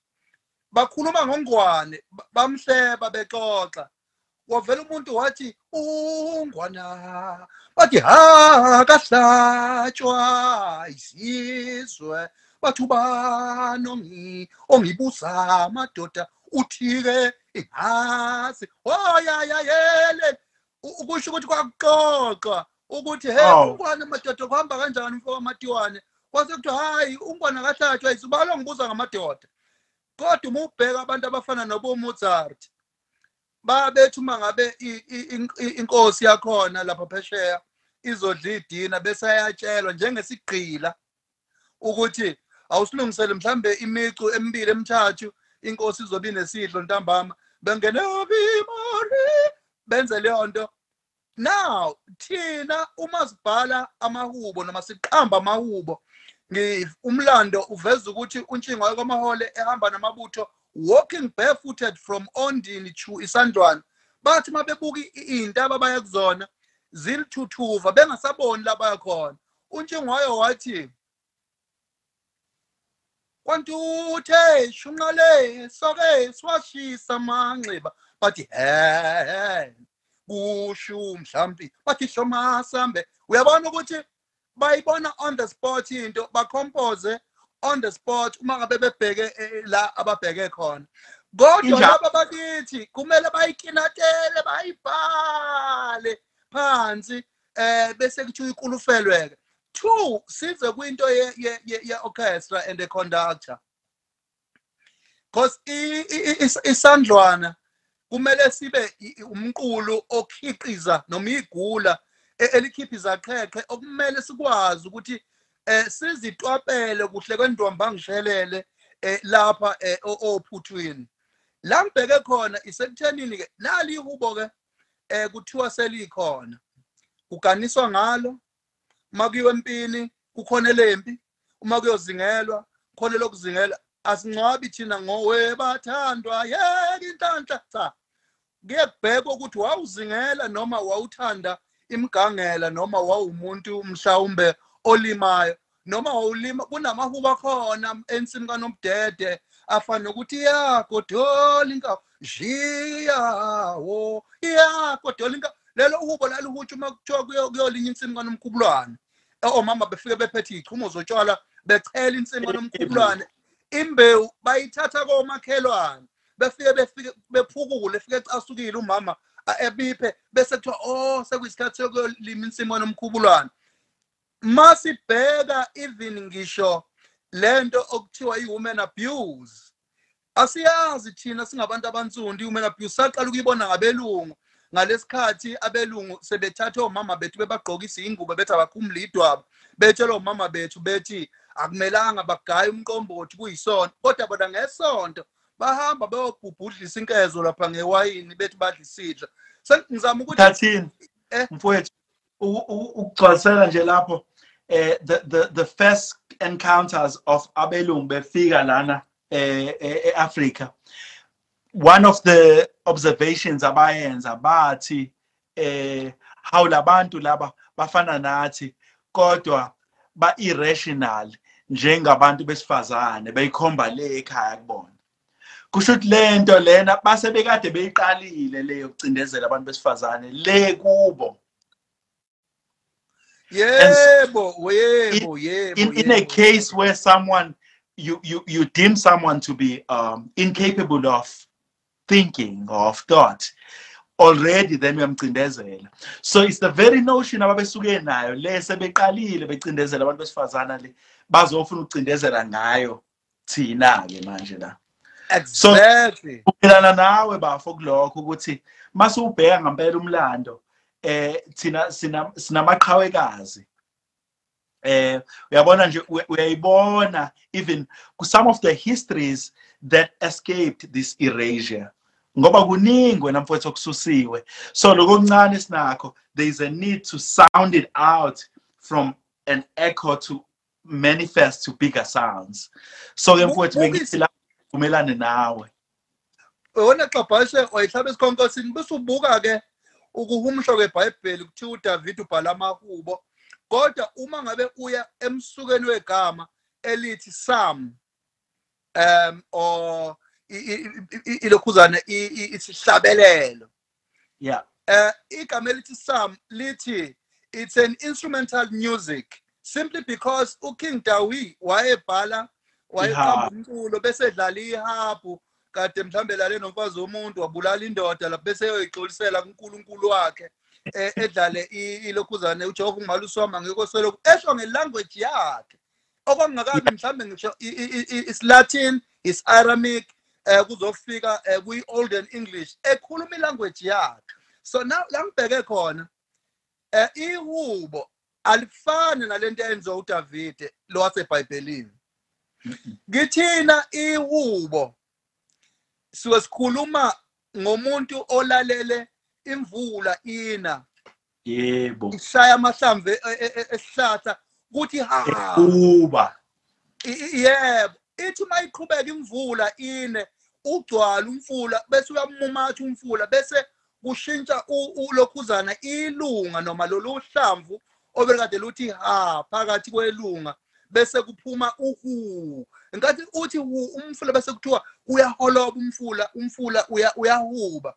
Bakhuluma ngongwane ba- bamhleba bexoxa. Wavela umuntu wathi ungwana bathi ha kahlatshwa isizwe. Bathi ubani ongi ongibuza amadoda uthi-ke ingazi? Oyayayele ukusho ukuthi kwakuxoxwa. Ukuthi he Oh. ungwane madoda kuhamba kanjani mfo wamatiwane kwase kuthiwa hayi ungwane kahlatshwa isibalo ngibuza ngamadoda. Kodwa uma ubheka abantu abafana nobo-mozart babethi uma ngabe inkosi yakhona lapha phesheya izodla idina bese ayatshelwa njengesigqila ukuthi awusilungisele mhlambe imicu emibili emithathu inkosi izobe inesidlo ntambama. Bengene benze leyo nto. Now thina uma sibhala amahubo noma siqamba amahubo ngi- umlando uveza ukuthi untshingwa kwamahole ehamba namabutho walking barefooted from ondini to isandlwana bathi mabebuka i- iy'ntaba abaya kuzona zilithuthuva bengasaboni la baya khona. Untshingwayo wathi kwantuthe shunqale soke siwashisa amanxiba bathi he. Kusho mhlambi bathi hloma sambe uyabona ukuthi bayibona on the spot into bacompose on the spot uma ngabe bebheke eh, la ababheke khona. Kodwa laba bakithi kumele bayikinatele bayibhale phansi eh bese kuthiwa ikulufelwe-ke. Two size kwinto ye- ye- ye- ye-orchestra and the conductor. Because isandlwana kumele sibe umqulu okhiqiza noma igula e- elikhipha izaqheqhe okumele sikwazi ukuthi eh sizitwapele kuhle kwendwamba ngishelele eh lapha o- ophuthwini. La ngibheke khona isekuthenini ke nali ihubo ke eh kuthiwa selikhona. Kuganiswa ngalo makuyiwe empini kukhona lempi uma kuyozingelwa khona lokuzingela asingcwabi thina ngowe bathandwa yeke inhlanhla cha. Kuye kubhekwa ukuthi wawuzingela noma wawuthanda imgangela noma wawumuntu mhlawumbe olimayo noma wawulima kunamahuba khona ensini kanomdede afana nokuthi ya godola inkawu jiyawo ya godola inkawu lelo hubo lalihutsha uma kuthiwa kuyo- kuyolinywa insimu kanomkhubulwane. Eh, omama befike bephethe iy'chumo zotshwala bechela insimu kanomkhubulwane. Imbewu bayithatha komakhelwane befike befike bephukule efike ecasukile umama ebiphe bese kuthiwa oh sekuyisikhathi sokuyolima insimu kanomkhubulwane masibheka even ngisho lento okuthiwa i-women abuse asiyazi thina singabantu abansundu i-women abuse saqala ukuyibona ngabelungu. Ngalesikhathi abelungu sebethathe omama bethu bebagqokisa iy'ngubo bethi abakhumule idwaba betshela omama bethu bethi akumelanga bagaye umqombothi kuyisonto kodwa bona ngesonto bahamba beyobhubhudlisa inkezo lapha ngewayini bethi badla isidla sengizama ukuthi Thathini? Eh. mfowethu ukugcwalisela nje lapho eh the the the first encounters of abelungu befika lana eh e- eAfrica one of the observations abayenza bathi eh how labantu laba bafana nathi kodwa ba irrational njengabantu besifazane beyikhomba le ekhaya kubona. Kusho ukuthi lento lena base bekade beyiqalile leyo kucindezela abantu besifazane le kubo. Yebo yebo yebo in, in a case where someone you you you deem someone to be um incapable of thinking or of thought already then uyamcindezela so it's the very notion ababesuke nayo le sebeqalile becindezela abantu besifazana le bazofuna ukucindezela ngayo thina ke manje la. Exactly. Umelana nawe bafo kulokho ukuthi mase ubheka ngempela umlando eh thina sina sinamaqhawekazi eh uyabona nje uya- uyayibona even some of the histories that escaped this erasure ngoba kuningi wena mfowethu okususiwe. So lokuncane sinakho there is a need to sound it out from an echo to manifest to bigger sounds. So ke Bu- mfowethu bukisi- bengithi la umelane nawe. Wona xabhashe wayihlaba esikhonkosini bese ubuka ke ukuhumsho kwebhayibheli kuthiwa uDavid ubhala amahubo. Kodwa uma ngabe uya emsukeni wegama elithi Psalm um or i- i- i- i- ilokhuzana isihlabelelo yeah. Eh igama elithi Psalm lithi it's an instrumental music simply because uKing Dawi wayebhala wayeqamba umculo bese edlala ihabu kade mhlambe lale nomfazi womuntu wabulala indoda lapho bese eyoyixolisela kuNkulunkulu wakhe eh, edlale ilokhuzane. uJehova ungalusi wami ngekoselo esho ngelanguage yakhe. Okwangakabi mhlambe ngisho isilatin is-aramic eh kuzofika eh, kwi-olden english ekhuluma ilanguage yakhe. So now la ngibheke khona eh ihubo alifani nalento eyenziwa uDavide lo wasebhayibhelini. Ngithina ihubo siwe sikhuluma ngomuntu olalele imvula ina. Yebo. Ishaya amahlamvu e- e- e- esihlahla kuthi ha. Uba I- i- yebo. Ithi mayiqhubeka imvula ine ugcwala umfula bese uyamumatha umfula bese kushintsha u- ulokhuzana ilunga noma lolu hlamvu obekade luthi ha phakathi kwelunga bese kuphuma uhu. Enkathi uthi hu umfula bese kuthiwa uyaholoba umfula umfula uya- uyahuba.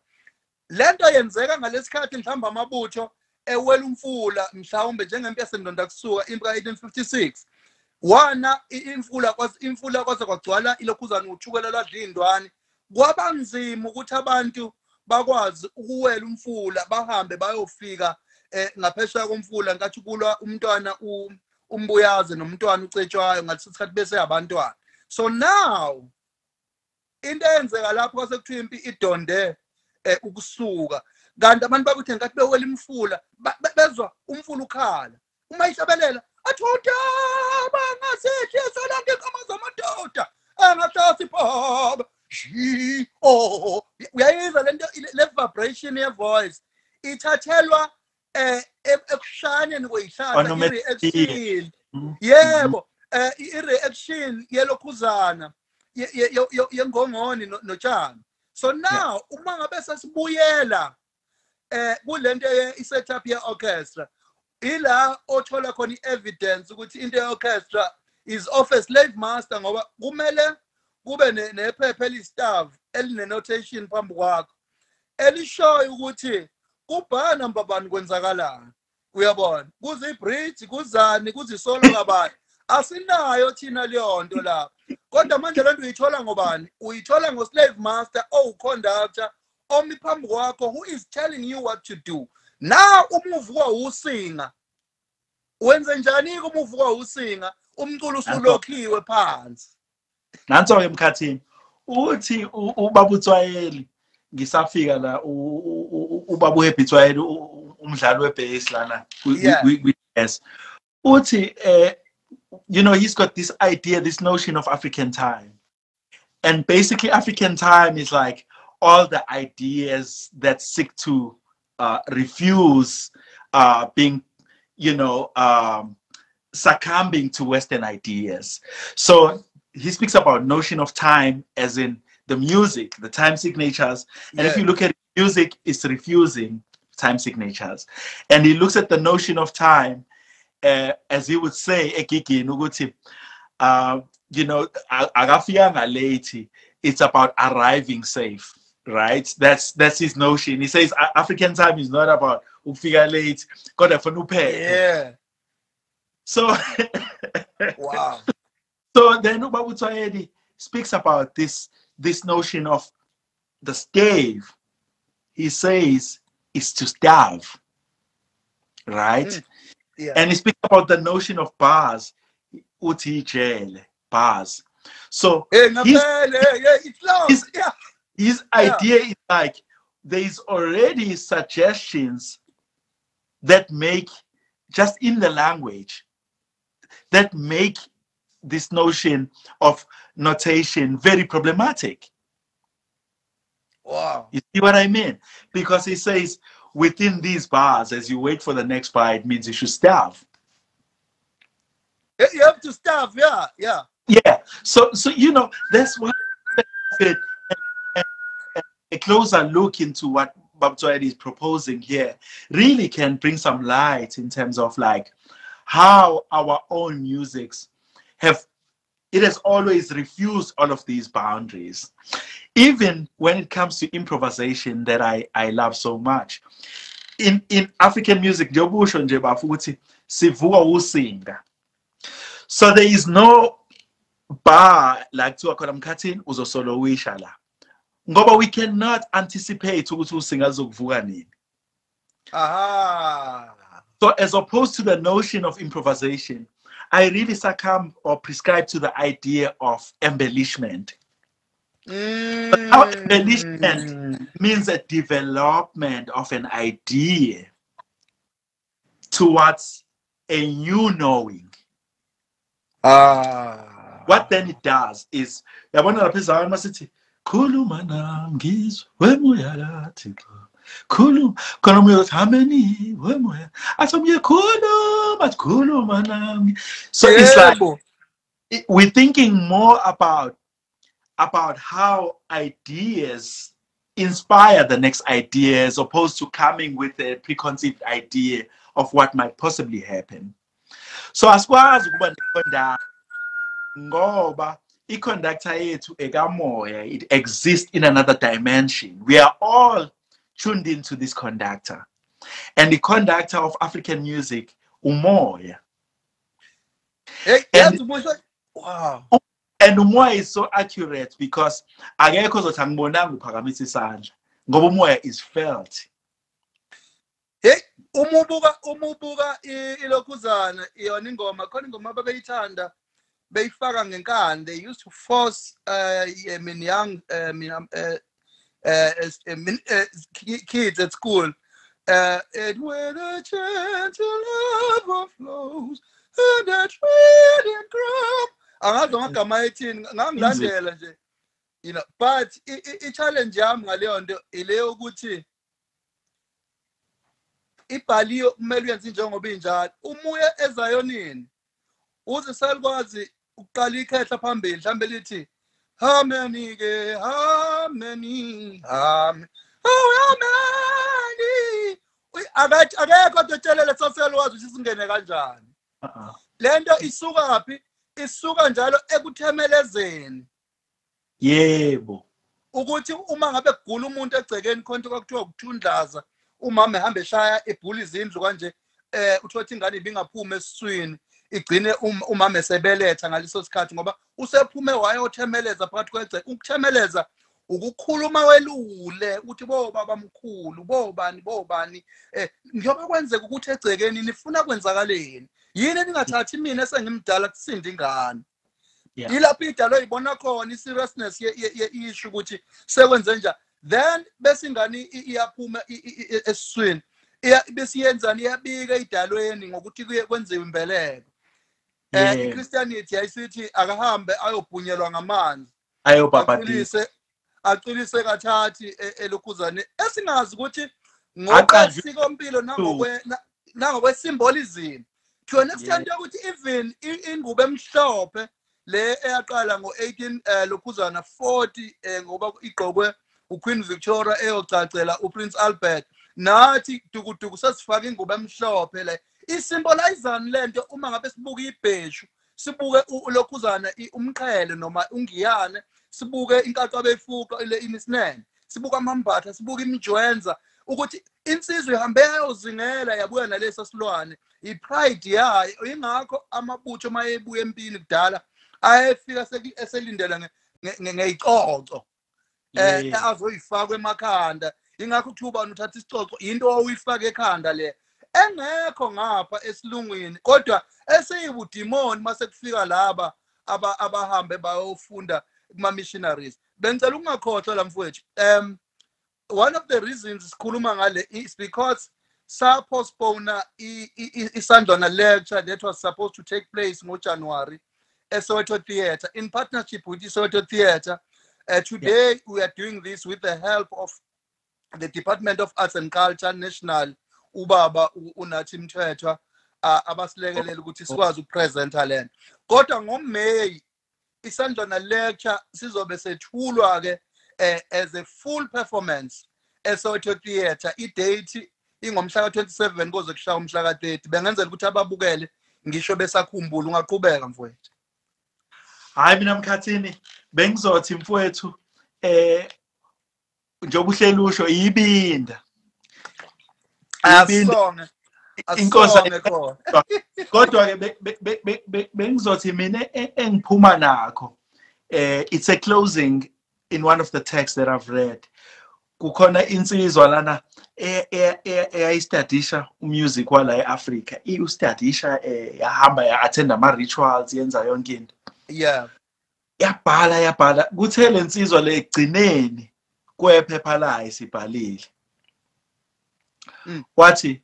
Lento yenzeka ngalesikhathi mhlawumbe amabutho ewela umfula mhlawumbe njengempi yasendonda kusuka impi ka-1856 wana i- imfula kwaze imfula kwaze kwagcwala ilokhuzana uthukela lwadlindwane kwaba nzima ukuthi abantu bakwazi ukuwela umfula bahambe bayofika eh, ngaphesheya komfula nkathi kulwa umntwana umbuyaze nomntwana ucetshwayo ngaleso sikhathi bese abantwana so now into eyenzeka lapho kwase kuthiwa impi idonde eh, ukusuka. Kanti abantu bakuthi nkathi bewela imfula bezwa umfula ukhala. Uma ihlabelela athi udaba ngasihle solanke inkama zamadoda engahlasi phaba shi oh uyayizwa lento le vibration ye voice ithathelwa eh e- ekushaneni kweyihlahla i-reaction. Yebo eh i- i-reaction yelokhuzana ye- ye- ye- ye- yengongoni no- notshani. So now uma ngabe sesibuyela eh kulento ye i-setup ye-orchestra ila othola khona i-evidence ukuthi into ye-orchestra is of a slave master ngoba kumele kube ne- nephepha eliyistaff eline-notation phambi kwakho elishoyo ukuthi kubhaya number bani kwenzakalani. Uyabona? Kuze ibridge kuzani kuzisolo kabani? Asinayo thina leyo nto lapha. Kodwa manje lento uyithola ngobani? Uyithola ngo-slave master owuconductor omi phambi kwakho who is telling you what to do. Na uma uvuka usinga. Wenze njani-ke uma uvuka usinga? Umculo usulokhiwe phansi. Nanso-ke emkhathini uthi u- ubaba utswayeli ngisafika la ubaba uhappy tswayeli umdlali webhesi lana kwi- kwi- Yeah. kwi- kwi- yes uthi eh you know he's got this idea this notion of african time. And basically african time is like all the ideas that seek to uh, refuse uh, being you know um, succumbing to western ideas. So he speaks about notion of time as in the music the time signatures. And if you look at music it's refusing time signatures. And he looks at the notion of time uh, as he would say uh, you know a- it's about arriving safe right? That's that's his notion. He says african time is not about ukufika late funa uphephe. Yeah. So wow so then ubaba utswayeli speaks about this this notion of the stave. He says is to starve right? Mm. yeah. And he speaks about the notion of bars uti ijele bars. So his, ngempela yeah it's love his- his idea is like there's already suggestions that make just in the language that make this notion of notation very problematic. Wow. You see what i mean? Because he says within these bars as you wait for the next bar it means you should starve. You have to starve yeah yeah. Yeah. So so you know that's why it, a closer look into what Babtoed is proposing here really can bring some light in terms of like how our own musics have it has always refused all of these boundaries. Even when it comes to improvisation that i i love so much. In in african music njengobusho nje bafu ukuthi sivuka usinga. So there is no bar like kuthiwa khona mkhathini uzosolowisha la. Ngoba we cannot anticipate ukuthi usinga lizokuvuka nini. Aha! So as opposed to the notion of improvisation i really succumb or prescribe to the idea of embellishment. How embellishment means a development of an idea towards a new knowing. Ah. What then it does is yabona lapha masithi khuluma nami ngizwe wemoya khuluma khona umoya uthi hameni wemoya athi omunye khuluma athi khuluma nami so it's like Yebo. it- we're thinking more about about how ideas inspire the next idea as opposed to coming with a preconceived idea of what might possibly happen. So asikwazi ukuba neconduct ngoba iconductor yethu ekamoya it exists in another dimension. We are all tuned into this conductor. And the conductor of african music umoya. Hey, And- wow. and umoya is so accurate because akekho ozothi angibonanga uphakamisa isandla ngoba umoya is felt. Hey uma ubuka uma ubuka i- ilokhuzana iyona ingoma khona ingoma ababeyithanda beyifaka ngenkani they used to force uh yeah, min young uh, kids at school. And when a gentle love flows and a trading crop. Angazi amagama ayithini ngangilandela nje. You know but i-challenge yami ngaleyo nto ileyo ukuthi ibhaliyo kumele uyenze njengoba injalo. Umuye ezayonini. Uze selikwazi ukuqala ikhehla phambili mhlambe lithi hameni ke hameni hame oh hameni Uy, akathi akekho ototshelele saselwazi ukuthi singene kanjani? Uh-uh. lento isuka phi? Isuka njalo ekuthemelezeni. Yebo. Ukuthi uma ngabe kugula umuntu egcekeni khona kwakuthiwa ukuthundlaza umama ehamba eshaya ebhula izindlu kanje eh uthothi ingane ibingaphumi esiswini. Igcine um- umama esebeletha ngaleso sikhathi ngoba usephume wayothemeleza phakathi kwegceke ukuthemeleza ukukhuluma welule ukuthi bo baba mkhulu bo bani bo bani. Eh njengoba kwenzeka ukuthi egcekeni nifuna kwenzakaleni yini ningathathi mina esengimdala kusinde ingane? Yilapho idalo oyibona khona i-seriousness ye- ye- ye-issue ukuthi sekwenze njani. Then bese ingane iyaphuma esiswini iya- bese iyenzani iyabika idalweni ngokuthi kuye kwenziwe imbeleko. Eh ichristianity yayisithi akahambe ayobhunyelwa ngamanzi. Ayobabhadisa aqinise aqinise kathathi e- elokhuzane esingazi ukuthi ngokwesikompilo nangokwe na- nangokwesymbolism an extent yokuthi even ingubo emhlophe le eyaqala ngo-18 eh, lokhuzana 40 eh, ngoba igqokwe uQueen Victoria eyocacela uPrince Albert. Nathi dukuduku sesifaka ingubo emhlophe le isymbolizani lento uma ngabe sibuka ibheshu sibuke u- ulokhuzana i- umqhele noma ungiyane sibuke inkatho abeyifuqa ile imisinene sibuka amambatha sibuka imijwenza ukuthi insizwe ihambe yayozingela yabuya nalesa silwane i-pride yayo. Ingakho amabutho uma ebuya empini kudala ayefika seki- eselindela nge- nge- nge- ngeyicoco eh Yeah. azoyifaka emakhanda. Ingakho kuthiwa ubani uthatha isicoco into owuyifaka ekhanda le. Engekho ngapha esilungwini kodwa laba abahambe bayofunda kuma missionaries bengicela ukungakhohlwa la mfowethu um one of the reasons sikhuluma ngale is because sapostpone isandlwana lecture that was supposed to take place ngoJanuary eSoweto Theatre in partnership with iSoweto Theatre. Uh, today we are doing this with the help of the Department of Arts and Culture National ubaba unathi mthethwa abasilekelela ukuthi sikwazi ukupresenta lento kodwa ngoMay isandlwana lecture sizobe sethulwa ke eh, as a full performance eSoweto Theatre. Idate ingomhla ka27 koze kushaya umhla ka30 bengenzela ukuthi ababukele ngisho besakhumbula. Ungaqhubeka mfowethu. Hayi mina mkhathini bengizothi mfowethu eh njengoba uhleli usho ibinda Ibinda. Asonge Inkosi asonge khona kodwa ke be- be- be- be- be- bengizothi mina e- engiphuma nakho eh it's a closing in one of the texts that I've read. Kukhona insizwa lana e- e- e- eyayistadisha umusic wala eAfrica iustadisha eh yahamba ya attend ama rituals yenza yonke into. Yeah. Yabhala yabhala. Kuthe lensizwa le egcineni kwephepha layo sibhalile. Mm. Wathi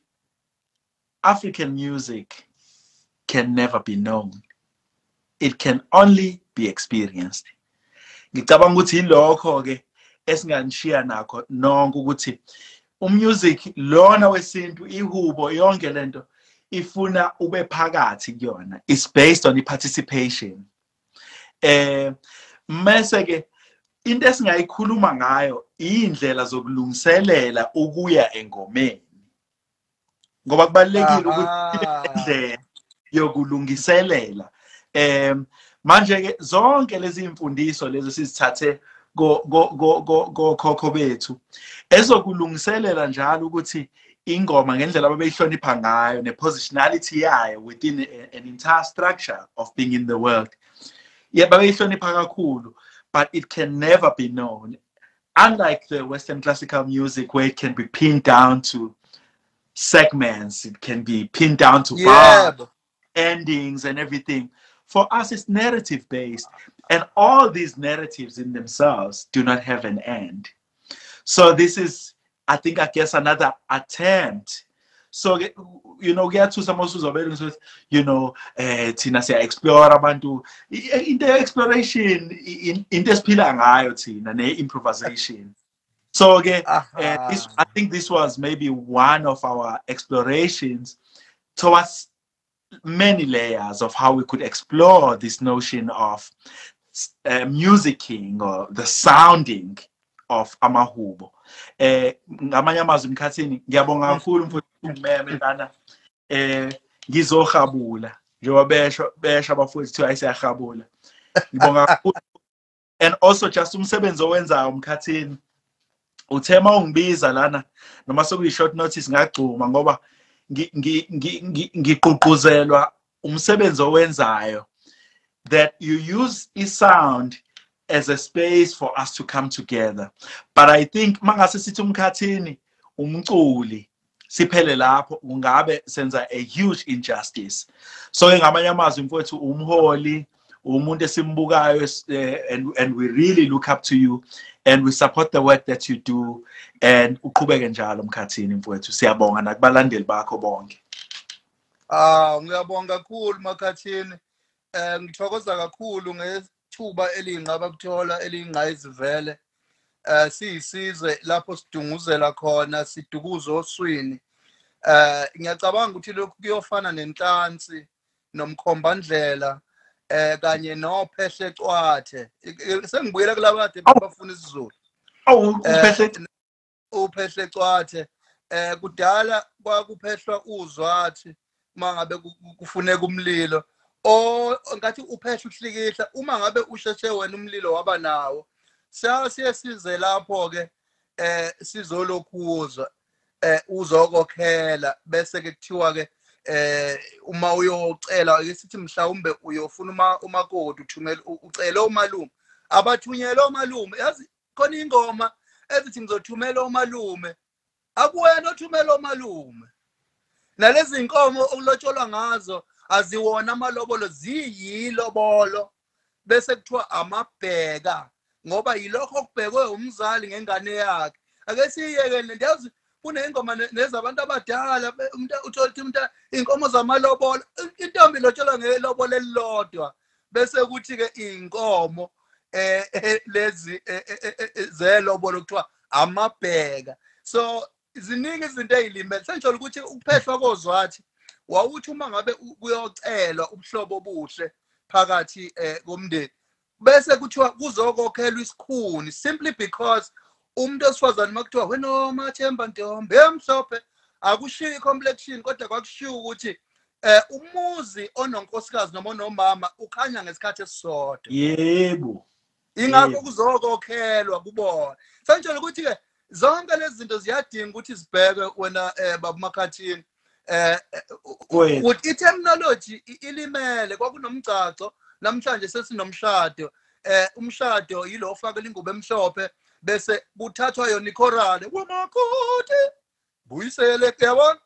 African music can never be known. It can only be experienced. Ngicabanga ukuthi ilokho ke esinganishiya nakho nonke ukuthi umusic lona wesintu ihubo yonke lento ifuna ube phakathi kuyona. It's based on i-participation. Eh mase ke into esingayikhuluma ngayo indlela zokulungiselela ukuya engomeni. Ngoba kubalekile ukuthi indlela yokulungiselela. Em manje ke zonke lezi imfundiso lezi sizithathe go go go go gokhokho bethu ezokulungiselela njalo ukuthi ingoma ngendlela ababeyihlonipha ngayo nepositionality yayo within an entire structure of being in the world babeyihlonipha kakhulu but it can never be known. Unlike the western classical music where it can be pinned down to segments it can be pinned down to bars yebo endings and everything. For us, it's narrative based. And all these narratives in themselves do not have an end. So, this is, I think, I guess, another attempt. So, you know, kuyathusa uma usuzobela ukuthi, you know, eh thina siya explore abantu I- i- into exploration in- esiphila ngayo thina ne improvisation. So, again, uh, this, I think this was maybe one of our explorations towards many layers of how we could explore this notion of uh, musicking or the sounding of amahubo. Eh ngamanye amazwi mkhathini ngiyabonga kakhulu mfowethu ungimeme lana eh ngizohabula njengoba besho besho abafowethu kuthiwa ngibonga kakhulu. And also just umsebenzi owenzayo mkhathini uthe uma ungibiza lana noma sekuyi-short notice ngagcuma ngoba ngi- ngi- ngi- ngi- ngigqugquzelwa umsebenzi owenzayo that you use i-sound as a space for us to come together. But i think mangase sithi umkhathini umculi siphele lapho kungabe senza a huge injustice. So ke ngamanye amazwi mfowethu umholi umuntu esimbukayo es- eh, and, and we really look up to you. And we support the work that you do and uqhubeke njalo mkhathini mfowethu siyabonga nakubalandeli bakho bonke Ah ngiyabonga kakhulu makhathini. Eh ngithokoza kakhulu ngethuba eliyinqaba kuthola eliyingqayizivele. Eh siyisizwe lapho sidunguzela khona sidukuza oswini. Eh ngiyacabanga ukuthi lokhu kuyofana nenhlansi nomkhombandlela eh kanye nophehle cwathe. Sengibuyela kulabade bafuna isizulu. Eh, uphehle uphehle cwathe eh kudala kwakuphehlwa uzwathi mangabe ku- ku- kufuneka umlilo o ngathi uphehle uhlikihla uma ngabe usheshe wena umlilo waba nawo siya siye size lapho ke eh sizolokhuzwa eh uzokokhela bese ke kuthiwa ke eh uma uyocela ake sithi mhlawumbe uyofuna uma umakoti uthumela u- ucela omalume. Abathunyelwa omalume yazi khona ingoma ezithi ngizothumela omalume akuwena othumela omalume. Nalezi inkomo okulotsholwa ngazo aziwona amalobolo ziyilobolo bese kuthiwa amabheka ngoba yilokho okubhekwe umzali ngengane yakhe. Ake siyiyekele ndiyazi kuneyingoma ne- nezabantu abadala uthola ukuthi iy'nkomo zamalobolo intombi ilotsholwa ngelobolo elilodwa bese kuthi-ke iy'nkomo eh, lezi eh, zelobolo kuthiwa amabheka. So ziningi izinto ey'limele. Senjalo ukuthi ukuphehlwa kozwathi wawuthi uma ngabe kuyocelwa ubuhlobo obuhle phakathi eh, komndeni bese kuthiwa kuzokokhelwa isikhuni simply because umuntu osifazane makuthiwa wena mathemba ntombi emhlophe akushiyo i-complexion kodwa kwakushiwo ukuthi eh umuzi ononkosikazi noma onomama ukhanya ngesikhathi esisodwa yebo ingakho Yebo. kuzokokhelwa kubona senjalo ukuthi-ke zonke lezi zinto ziyadinga ukuthi zibhekwe wena um baba makhathini Kwethu. ukuthi i-technology i- ilimele kwakunomgcaco namhlanje sesinomshado um umshado yilo ofakela ingubo emhlophe bese kuthathwa yona ikhorale wamakoti buyisele yabona.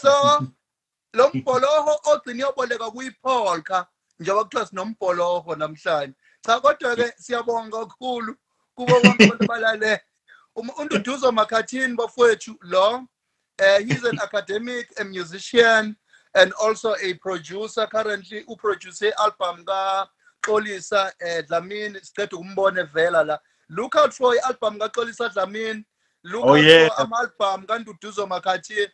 So lo mbholoho ogcina iyoboleka kuyipolka njengoba kuthiwa sinombholoho namhlanje. Cha kodwa-ke siyabonga kakhulu kubo bonke abantu abalale. Um- unduduzo makhathini bafowethu lo uh, he's an academic a musician and also a producer. Currently uproduce i-album kaxolisa um dlamini siceda ukumbona evela la. Look out for i-album kaxolisa dlamini. Look Oh, out yeah. for ama-album kanduduzo makhathini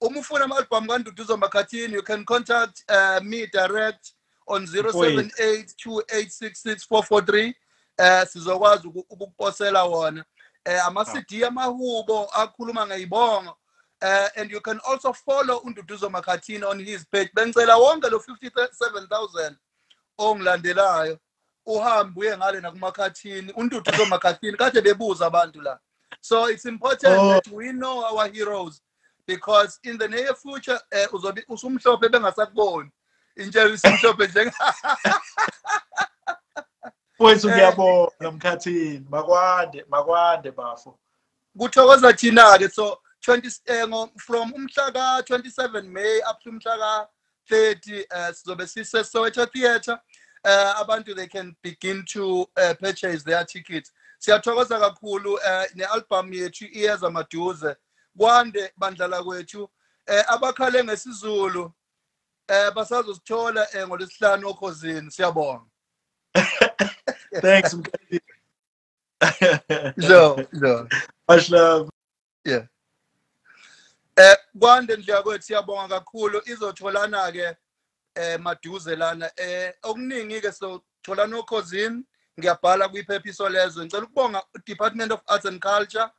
uma ufuna ama-album kanduduzo makhathini you can contact uh, me direct on 0782866443 eh sizokwazi uku- ukukuposela wona. Eh ama-CD amahubo akhuluma ngeyibongo eh and you can also follow unduduzo makhathini on his page. Bengicela wonke lo 57000 ongilandelayo. Uhambe uye ngale nakumakhathini unduduzo makhathini kade bebuza abantu la. So it's important Oh. that we know our heroes because in the near future eh uzobe usumhlophe bengasakuboni. Intshela isimhlophe nje. Kwethu Eh, ngiyabonga mkhathini. Makwande makwande bafo. Kuthokoza thina ke so 20 eh, ngo- from umhla ka 27 May up to umhla ka 30 uh, sizobe sise Soweto Theatre. Uh, abantu they can begin to uh, purchase their tickets. Siyathokoza kakhulu uh, ne-album yethu iyeza maduze. Kwande bandlala kwethu. Eh abakhale ngesizulu eh basazosithola eh, ngolesihlanu okhosini. Siyabonga. Thanks no no much love Yeah. Eh kwande ndliya kwethu siyabonga kakhulu. Izotholana ke eh maduze lana eh okuningi ke so tholana okhosini ngiyabhala kwiphephiso lezo. Ngicela ukubonga Department of Arts and Culture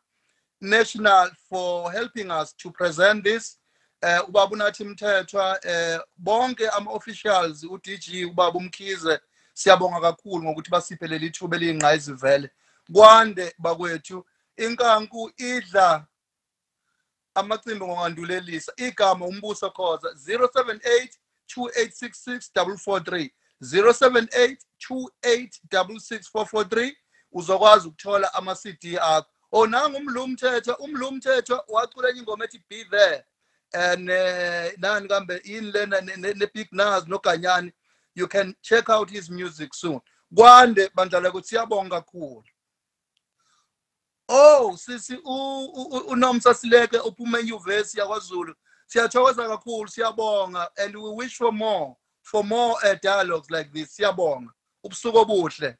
National for helping us to present this eh ubaba unathi mthethwa eh bonke ama officials uDG ubaba umkhize siyabonga kakhulu ngokuthi basiphe leli thuba eliyingqayizivele. Kwande bakwethu inkanku idla amacimbi ngongandulelisa igama umbuso khoza 078 2866 443 078 2866 uzokwazi ukuthola ama-CD akho. Oh nanga umlumthetho umlumthetho wacula enye ingoma ethi be there. And uh, nani kambe yini lena ne-big nas noganyani. You can check out his music soon. Kwande bandla ukuthi siyabonga kakhulu. Oh sisi unomsa sileke uphuma enyuvesi yakwaZulu. Siyathokoza kakhulu siyabonga and we wish for more for more uh, dialogues like this. Siyabonga. Ubusuku obuhle.